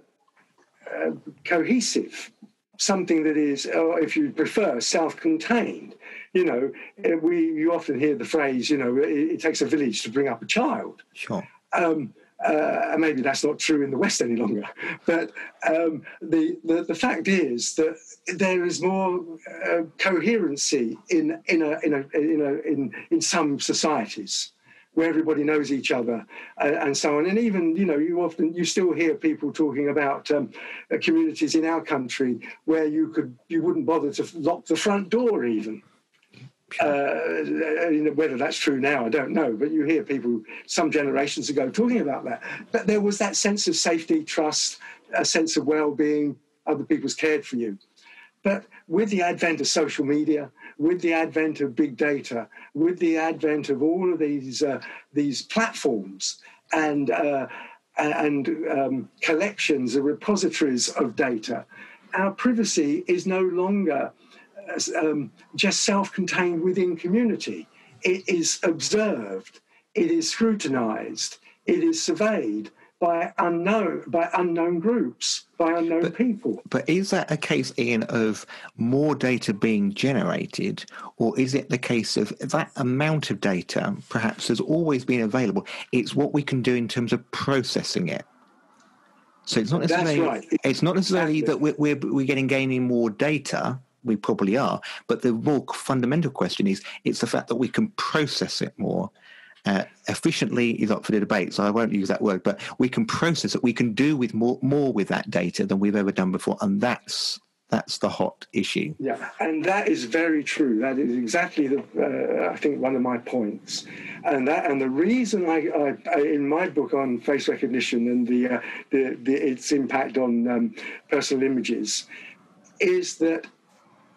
uh, cohesive, something that is, or if you prefer, self-contained. You know, uh, we you often hear the phrase, you know, it, it takes a village to bring up a child. Sure. Um, uh, maybe that's not true in the West any longer. But um, the, the, the fact is that there is more uh, coherency in in a, in a, in, a, in in some societies where everybody knows each other uh, and so on. And even, you know, you often, you still hear people talking about um, uh, communities in our country where you could, you wouldn't bother to lock the front door even. Uh, whether that's true now, I don't know. But you hear people some generations ago talking about that. But there was that sense of safety, trust, a sense of well-being. Other people's cared for you. But with the advent of social media, with the advent of big data, with the advent of all of these uh, these platforms and uh, and um, collections and repositories of data, our privacy is no longer um, just self-contained within community. It is observed, it is scrutinized, it is surveyed, by unknown by unknown groups, by unknown but, people. But is that a case, Ian, of more data being generated, or is it the case of that amount of data perhaps has always been available? It's what we can do in terms of processing it. So it's not necessarily right. it's not necessarily exactly. that we're, we're, we're getting gaining more data. We probably are, but the more fundamental question is it's the fact that we can process it more uh, efficiently is up for the debate, so I won't use that word. But we can process it. We can do with more more with that data than we've ever done before, and that's that's the hot issue. Yeah, and that is very true. That is exactly the uh, I think one of my points, and that and the reason I, I, in my book on face recognition and the uh, the, the, its impact on um, personal images is that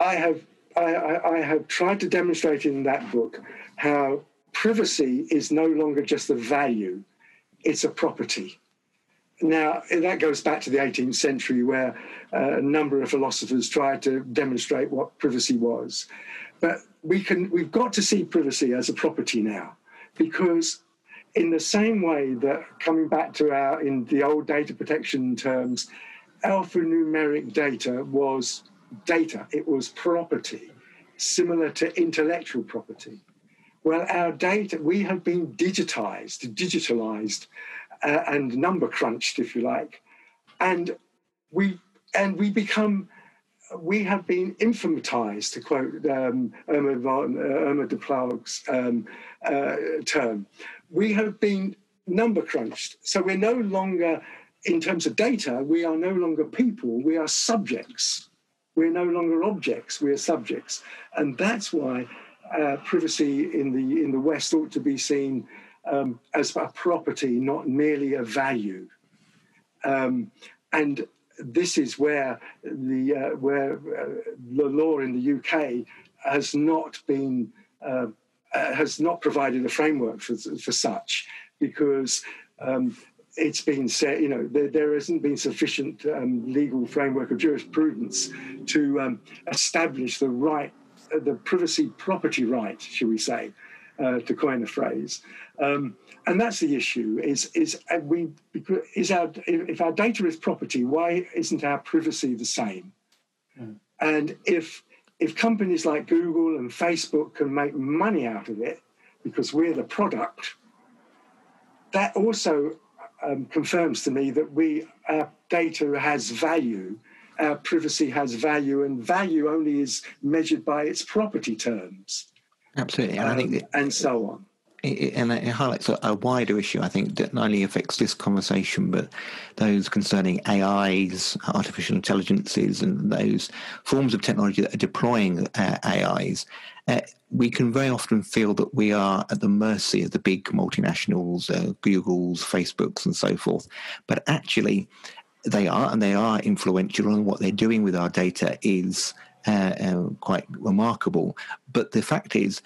I have I, I, have tried to demonstrate in that book how privacy is no longer just a value, it's a property. Now, that goes back to the 18th century where uh, a number of philosophers tried to demonstrate what privacy was. But we can, we've got to see privacy as a property now because in the same way that coming back to our, in the old data protection terms, alphanumeric data was data, it was property, similar to intellectual property. Well, our data, we have been digitized, digitalized, uh, and number crunched, if you like. And we, and we become, we have been informatized, to quote um, Irma, uh, Irma de um, uh, term. We have been number crunched. So we're no longer, in terms of data, we are no longer people, we are subjects. We're no longer objects, we are subjects. And that's why uh, privacy in the in the West ought to be seen um, as a property, not merely a value. Um, and this is where the uh, where uh, the law in the UK has not been uh, uh, has not provided a framework for, for such because. Um, it's been said, you know, there, there hasn't been sufficient um, legal framework of jurisprudence to um, establish the right the privacy property right, shall we say, uh, to coin a phrase. Um, and that's the issue: is is uh, we is our if our data is property, why isn't our privacy the same? Mm. And if if companies like Google and Facebook can make money out of it because we're the product, that also um, confirms to me that we our data has value our privacy has value, and value only is measured by its property terms. Absolutely, and um, I think that, and so on. And it highlights a, a, wider issue, I think, that not only affects this conversation, but those concerning AIs, artificial intelligences, and those forms of technology that are deploying uh, AIs. Uh, we can very often feel that we are at the mercy of the big multinationals, uh, Googles, Facebooks, and so forth. But actually, they are, and they are influential, and what they're doing with our data is uh, uh, quite remarkable. But the fact is,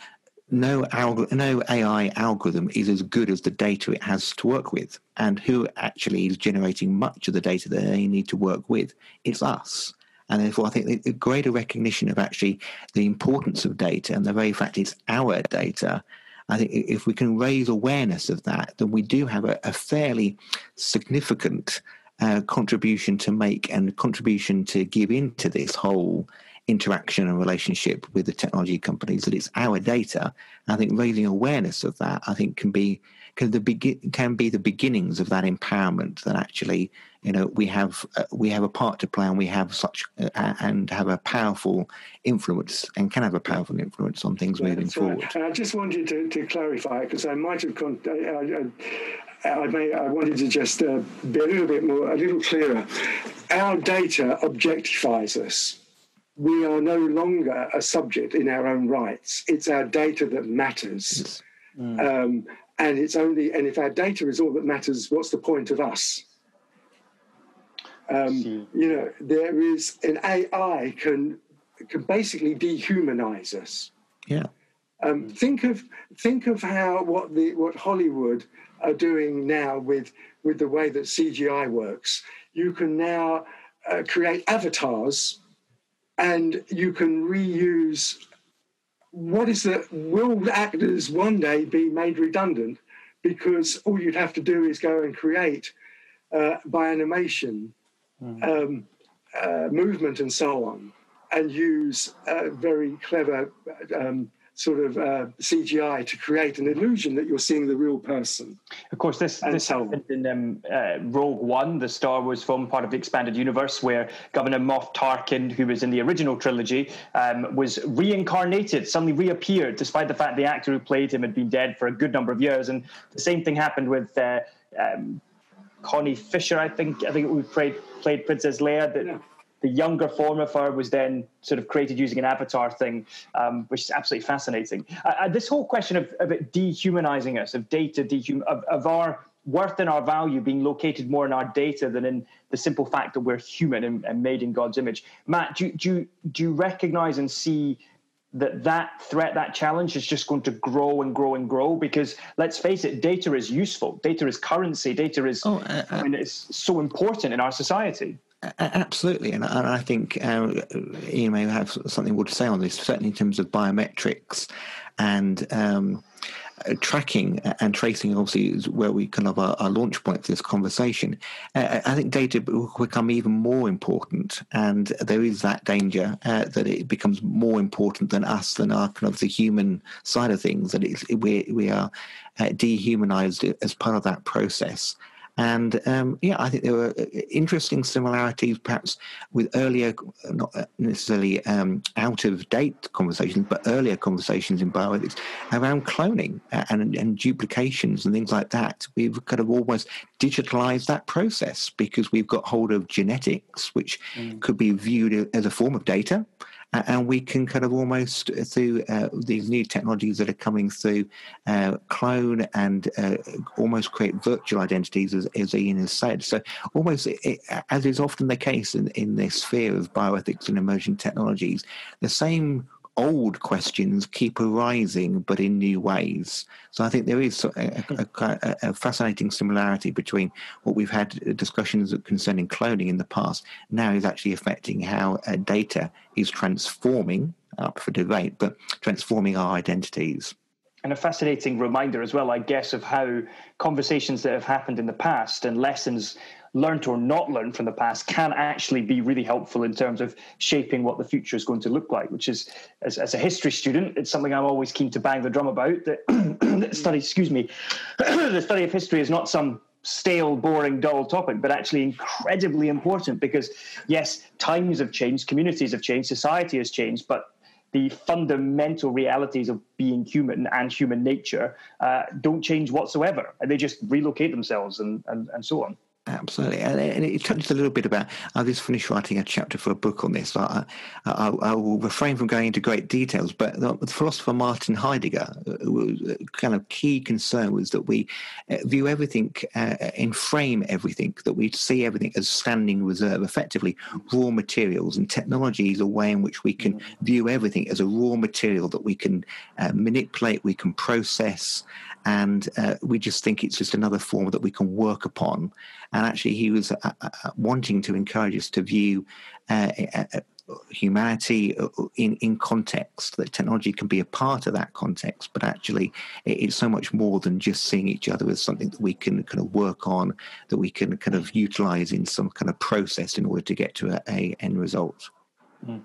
no alg- no AI algorithm is as good as the data it has to work with, and who actually is generating much of the data that they need to work with? It's us. And therefore, I think the greater recognition of actually the importance of data and the very fact it's our data. I think if we can raise awareness of that, then we do have a, a fairly significant uh, contribution to make and contribution to give into this whole interaction and relationship with the technology companies that it's our data. I think raising awareness of that, I think, can be can the begin can be the beginnings of that empowerment that actually you know we have uh, we have a part to play and we have such uh, and have a powerful influence and can have a powerful influence on things yeah, moving forward. Right. I just wanted to, to clarify because I might have con- I, I, I, may, I wanted to just uh, be a little bit more a little clearer. Our data objectifies us we are no longer a subject in our own rights. It's our data that matters. Mm. Um, and it's only, and if our data is all that matters, what's the point of us? Um, you know, there is an AI can can basically dehumanize us. Yeah. Um, think of think of how what the what Hollywood are doing now with with the way that CGI works. You can now uh, create avatars and you can reuse what is that will actors one day be made redundant because all you'd have to do is go and create uh, by animation mm. um, uh, movement and so on and use uh, very clever um, sort of uh, CGI to create an illusion that you're seeing the real person. Of course, this this so happened in um, uh, Rogue One, the Star Wars film, part of the expanded universe, where Governor Moff Tarkin, who was in the original trilogy, um, was reincarnated, suddenly reappeared, despite the fact the actor who played him had been dead for a good number of years. And the same thing happened with. Uh, um, Carrie Fisher, I think, I think we played played Princess Leia. That yeah the younger form of her was then sort of created using an avatar thing, um, which is absolutely fascinating. Uh, uh, this whole question of, of it dehumanizing us, of data, dehum- of, of our worth and our value being located more in our data than in the simple fact that we're human and, and made in God's image. Matt, do, do, do you recognize and see that that threat, that challenge is just going to grow and grow and grow because let's face it, data is useful. Data is currency. Data is, oh, uh, I mean, it's so important in our society. Absolutely, and, I think uh, Ian may have something more to say on this, certainly in terms of biometrics and um, uh, tracking and tracing. Obviously, is where we kind of our, our launch point for this conversation. Uh, I think data will become even more important, and there is that danger uh, that it becomes more important than us, than our kind of the human side of things. That we we are uh, dehumanized as part of that process. And um, yeah, I think there were uh, interesting similarities, perhaps with earlier, not uh, necessarily um, out of date conversations, but earlier conversations in bioethics around cloning and, and duplications and things like that. We've kind of almost digitalized that process because we've got hold of genetics, which mm. could be viewed as a form of data and we can kind of almost uh, through uh, these new technologies that are coming through uh, clone and uh, almost create virtual identities as, as, Ian has said. So almost it, as is often the case in, in this sphere of bioethics and emerging technologies the same old questions keep arising, but in new ways. So I think there is a, a, a, fascinating similarity between what we've had discussions concerning cloning in the past now is actually affecting how uh, data is transforming, up for debate, but transforming our identities and a fascinating reminder as well, I guess, of how conversations that have happened in the past and lessons learned or not learned from the past can actually be really helpful in terms of shaping what the future is going to look like, which is, as, as a history student, it's something I'm always keen to bang the drum about. That study, excuse me, the study of history is not some stale, boring, dull topic, but actually incredibly important because, yes, times have changed, communities have changed, society has changed, but the fundamental realities of being human and human nature uh, don't change whatsoever. And they just relocate themselves and, and, and so on. Absolutely, and it touches a little bit about. I've just finished writing a chapter for a book on this. I, I, I will refrain from going into great details, but the philosopher Martin Heidegger, uh, kind of key concern was that we uh, view everything, uh, enframe everything, that we see everything as standing reserve, effectively raw materials, and technology is a way in which we can view everything as a raw material that we can uh, manipulate, we can process, and uh, we just think it's just another form that we can work upon. And actually, he was uh, uh, uh wanting to encourage us to view uh, uh, humanity in, in context, that technology can be a part of that context, but actually, it's so much more than just seeing each other as something that we can kind of work on, that we can kind of utilize in some kind of process in order to get to a, a end result. Mm.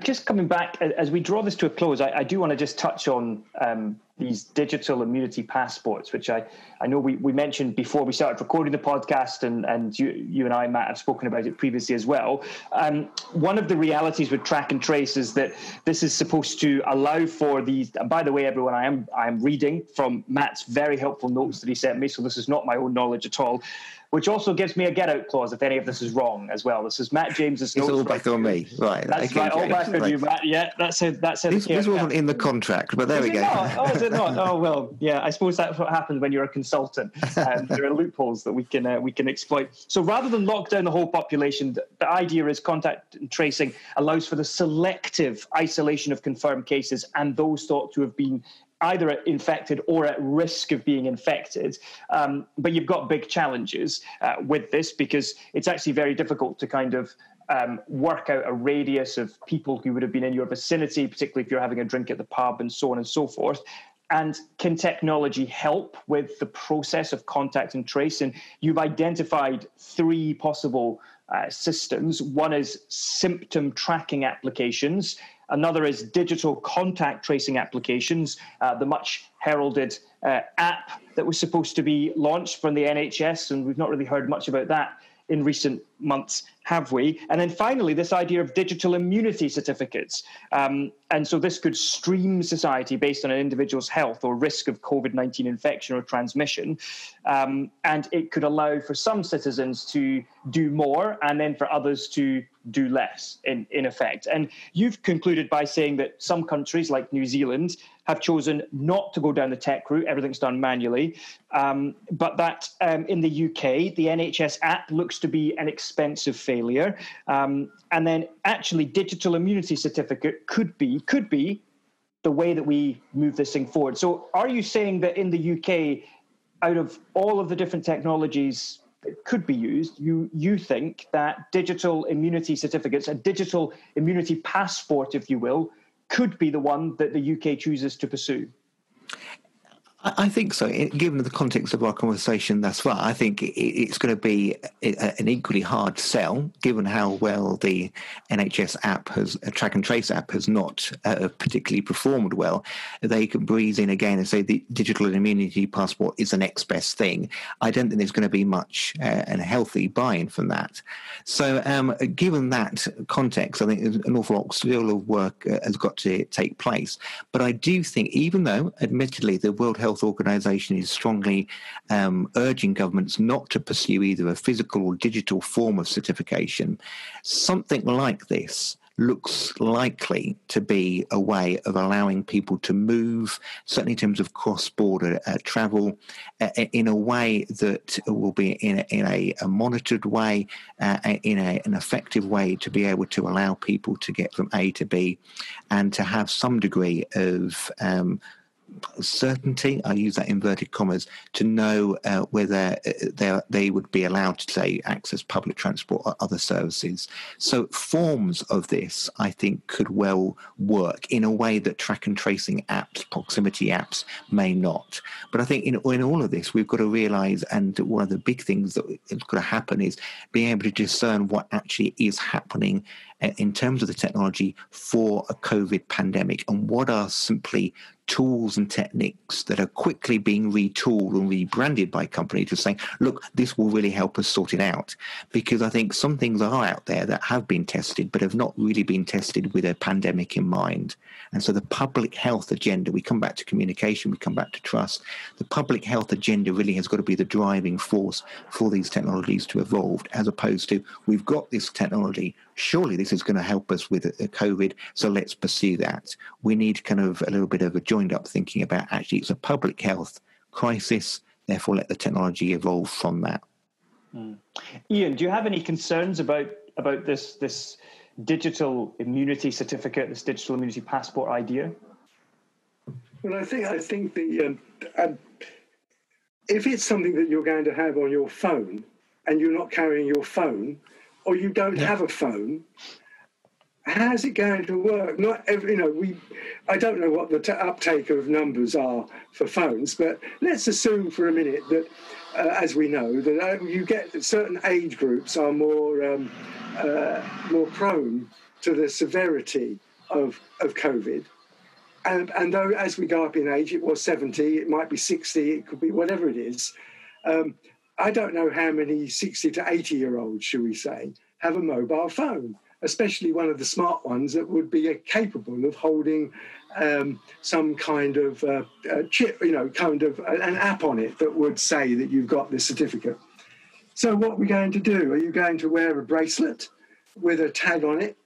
Just coming back, as we draw this to a close, I, I do want to just touch on um, these digital immunity passports, which I, I know we, we mentioned before we started recording the podcast, and, and you, you and I, Matt, have spoken about it previously as well. Um, one of the realities with track and trace is that this is supposed to allow for these. And by the way, everyone, I am I am reading from Matt's very helpful notes that he sent me, so this is not my own knowledge at all which also gives me a get out clause if any of this is wrong as well. This is Matt James's notes. It's all back on me, right? That's okay, right, all back on right. you, Matt. Yeah, that's it. That's it. This, this wasn't in the contract, but there is we go. Not? Oh, is it not? Oh well, yeah. I suppose that's what happens when you're a consultant. Um, there are loopholes that we can uh, we can exploit. So rather than lock down the whole population, the idea is contact tracing allows for the selective isolation of confirmed cases and those thought to have been either infected or at risk of being infected. Um, but you've got big challenges uh, with this because it's actually very difficult to kind of um, work out a radius of people who would have been in your vicinity, particularly if you're having a drink at the pub and so on and so forth. And can technology help with the process of contact and trace? And you've identified three possible uh, systems. One is symptom tracking applications. Another is digital contact tracing applications, uh, the much heralded uh, app that was supposed to be launched from the NHS, and we've not really heard much about that in recent months, have we? And then finally, this idea of digital immunity certificates. Um, and so this could stream society based on an individual's health or risk of COVID 19 infection or transmission. Um, and it could allow for some citizens to do more and then for others to do less, in, in effect. And you've concluded by saying that some countries, like New Zealand, have chosen not to go down the tech route. Everything's done manually. Um, but that um, in the UK, the NHS app looks to be an expensive failure. Um, and then actually, digital immunity certificate could be could be the way that we move this thing forward. So, are you saying that in the UK, out of all of the different technologies that could be used, you you think that digital immunity certificates, a digital immunity passport, if you will, could be the one that the UK chooses to pursue? I think so. Given the context of our conversation thus far, I think it's going to be an equally hard sell, given how well the NHS app has, a track and trace app has not uh, particularly performed well. They can breeze in again and say the digital immunity passport is the next best thing. I don't think there's going to be much uh, and healthy buy-in from that. So, um, given that context, I think an awful lot still of work uh, has got to take place. But I do think, even though, admittedly, the World Health Health Organization is strongly um, urging governments not to pursue either a physical or digital form of certification. Something like this looks likely to be a way of allowing people to move, certainly in terms of cross-border uh, travel, uh, in a way that will be in a, in a, a monitored way, uh, in a, an effective way to be able to allow people to get from A to B, and to have some degree of um, certainty, I use that inverted commas, to know uh, whether uh, they would be allowed to, say, access public transport or other services. So, forms of this, I think, could well work in a way that track and tracing apps, proximity apps, may not. But I think in, in all of this, we've got to realize, and one of the big things that is going to happen is being able to discern what actually is happening uh, in terms of the technology for a COVID pandemic and what are simply tools and techniques that are quickly being retooled and rebranded by companies to saying, look, this will really help us sort it out. Because I think some things are out there that have been tested, but have not really been tested with a pandemic in mind. And so the public health agenda, we come back to communication, we come back to trust. The public health agenda really has got to be the driving force for these technologies to evolve, as opposed to we've got this technology, surely this is going to help us with COVID, so let's pursue that. We need kind of a little bit of a joined up thinking about actually it's a public health crisis, therefore let the technology evolve from that. Mm. Ian, do you have any concerns about about this this digital immunity certificate, this digital immunity passport idea? Well, I think I think the um, um, if it's something that you're going to have on your phone and you're not carrying your phone, or you don't yeah. have a phone, how's it going to work? Not every, you know, we, I don't know what the t- uptake of numbers are for phones, but let's assume for a minute that, uh, as we know, that uh, you get certain age groups are more um, uh, more prone to the severity of of COVID. And, and though as we go up in age, it was 70, it might be 60, it could be whatever it is. Um, I don't know how many 60 to 80 year olds, should we say, have a mobile phone especially one of the smart ones that would be capable of holding um, some kind of uh, chip, you know, kind of an app on it that would say that you've got this certificate. So, what are we going to do? Are you going to wear a bracelet with a tag on it?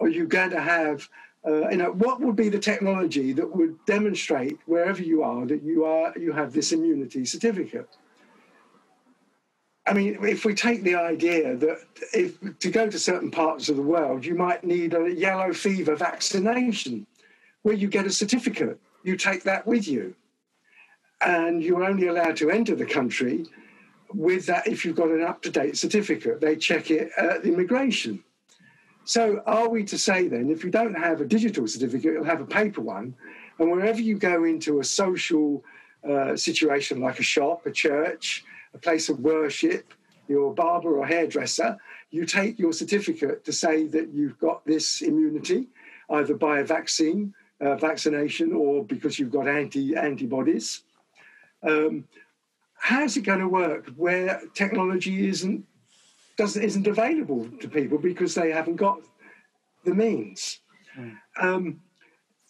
Are you going to have, uh, you know, what would be the technology that would demonstrate wherever you are that you are you have this immunity certificate? I mean, if we take the idea that if to go to certain parts of the world, you might need a yellow fever vaccination, where you get a certificate, you take that with you, and you're only allowed to enter the country with that if you've got an up-to-date certificate. They check it at immigration. So, are we to say then, if you don't have a digital certificate, you'll have a paper one, and wherever you go into a social uh, situation like a shop, a church, a place of worship, your barber or hairdresser, you take your certificate to say that you've got this immunity, either by a vaccine, uh, vaccination, or because you've got anti antibodies. Um, how's it going to work where technology isn't doesn't isn't available to people because they haven't got the means? Mm. Um,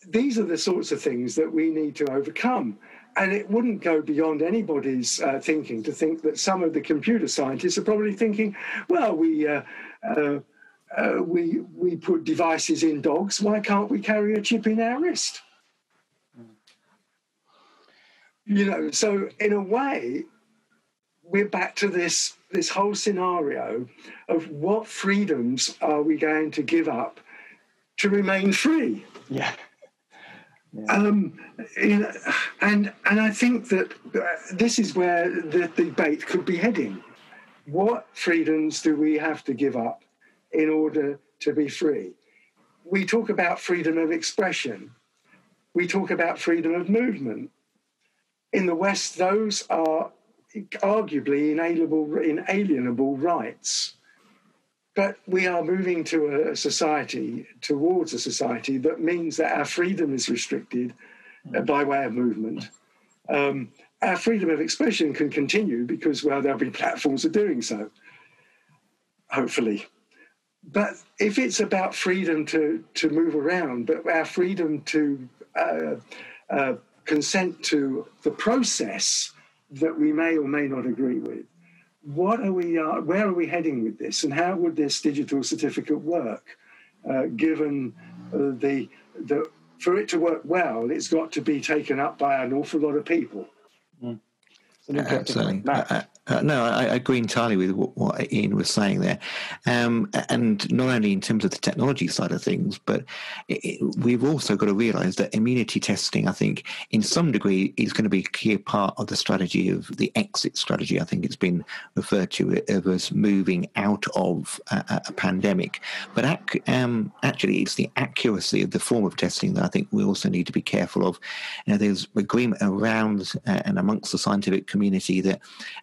these are the sorts of things that we need to overcome. And it wouldn't go beyond anybody's uh, thinking to think that some of the computer scientists are probably thinking, well, we. Uh, uh, uh, we we put devices in dogs. Why can't we carry a chip in our wrist? You know, so in a way, we're back to this this whole scenario of what freedoms are we going to give up to remain free? Yeah. Um, and and I think that uh, this is where the debate could be heading. What freedoms do we have to give up in order to be free? We talk about freedom of expression. We talk about freedom of movement. In the West, those are arguably inalienable, inalienable rights. But we are moving to a society, towards a society that means that our freedom is restricted uh, by way of movement. Um, our freedom of expression can continue because, well, there'll be platforms for doing so, hopefully. But if it's about freedom to, to move around, but our freedom to uh, uh, consent to the process that we may or may not agree with, what are we, uh, where are we heading with this, and how would this digital certificate work, uh, given uh, the, the, for it to work well, it's got to be taken up by an awful lot of people. Mm. Absolutely. Uh, no, I, I, agree entirely with what, what, Ian was saying there, um, and not only in terms of the technology side of things, but it, it, we've also got to realise that immunity testing, I think, in some degree, is going to be a key part of the strategy of the exit strategy. I think it's been referred to as moving out of a, a pandemic, but ac- um, actually, it's the accuracy of the form of testing that I think we also need to be careful of. You know, there's agreement around uh, and amongst the scientific community that.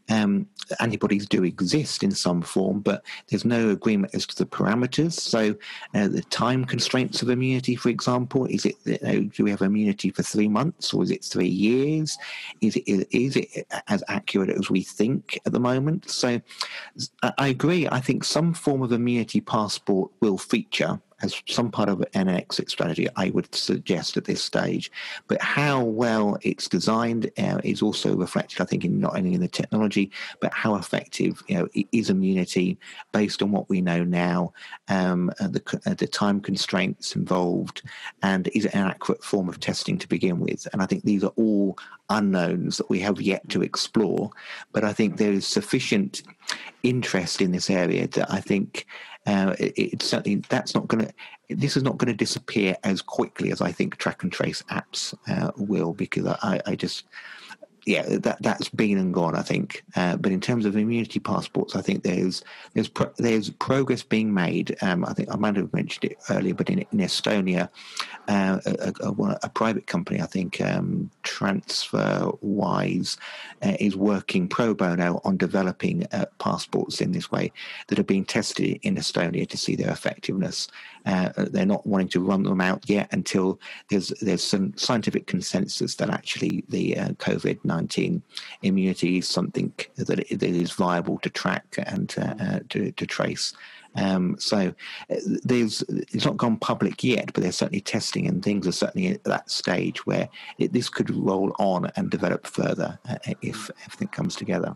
Um, antibodies do exist in some form, but there's no agreement as to the parameters. So, uh, the time constraints of immunity, for example, is it do we have immunity for three months or is it three years? Is it is it as accurate as we think at the moment? So, I agree. I think some form of immunity passport will feature as some part of an exit strategy, I would suggest at this stage. But how well it's designed uh, is also reflected, I think, in not only in the technology, but how effective you know is immunity based on what we know now, um, the uh, the time constraints involved, and is it an accurate form of testing to begin with? And I think these are all unknowns that we have yet to explore. But I think there is sufficient interest in this area that I think uh, it, it's certainly that's not going to. This is not going to disappear as quickly as I think track and trace apps uh, will, because I, I just yeah, that that's been and gone, I think. Uh, but in terms of immunity passports, I think there's there's pro- there's progress being made. Um, I think I might have mentioned it earlier, but in, in Estonia, uh, a, a, a, private company, I think um, TransferWise, uh, is working pro bono on developing uh, passports in this way that are being tested in Estonia to see their effectiveness. Uh, they're not wanting to run them out yet until there's there's some scientific consensus that actually the uh, COVID nineteen immunity is something that, that is viable to track and uh, to, to trace. Um, so uh, there's it's not gone public yet, but there's certainly testing and things are certainly at that stage where it, this could roll on and develop further uh, if everything comes together.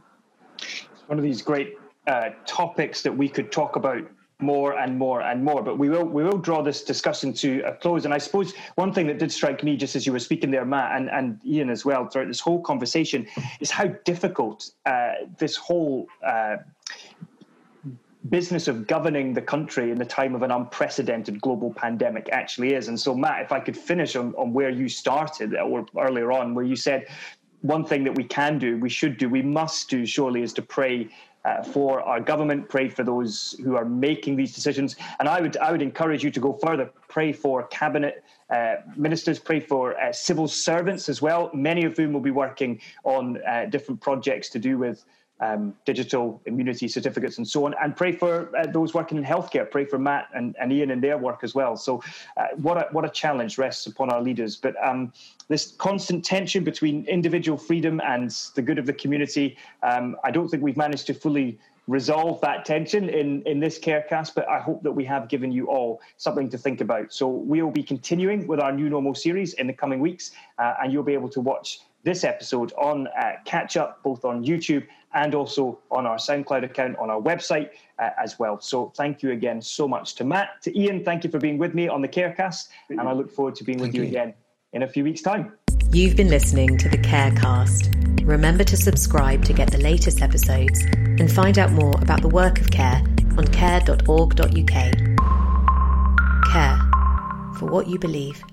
One of these great uh, topics that we could talk about more and more and more. But we will we will draw this discussion to a close. And I suppose one thing that did strike me just as you were speaking there, Matt, and, and Ian as well, throughout this whole conversation, is how difficult uh, this whole uh, business of governing the country in the time of an unprecedented global pandemic actually is. And so, Matt, if I could finish on, on where you started or earlier on, where you said one thing that we can do, we should do, we must do, surely, is to pray uh, for our government, pray for those who are making these decisions. And I would, I would encourage you to go further, pray for cabinet uh, ministers, pray for uh, civil servants as well, many of whom will be working on uh, different projects to do with um, digital immunity certificates and so on, and pray for uh, those working in healthcare. Pray for Matt and, and Ian in their work as well. So, uh, what a what a challenge rests upon our leaders. But um, this constant tension between individual freedom and the good of the community, um, I don't think we've managed to fully resolve that tension in, in this carecast, but I hope that we have given you all something to think about. So we'll be continuing with our new normal series in the coming weeks, uh, and you'll be able to watch this episode on uh, catch up both on YouTube and also on our SoundCloud account on our website uh, as well. So thank you again so much to Matt, to Ian. Thank you for being with me on the Carecast, and I look forward to being with you, you again in a few weeks' time. You've been listening to the Carecast. Remember to subscribe to get the latest episodes and find out more about the work of Care on care.org.uk. Care for what you believe.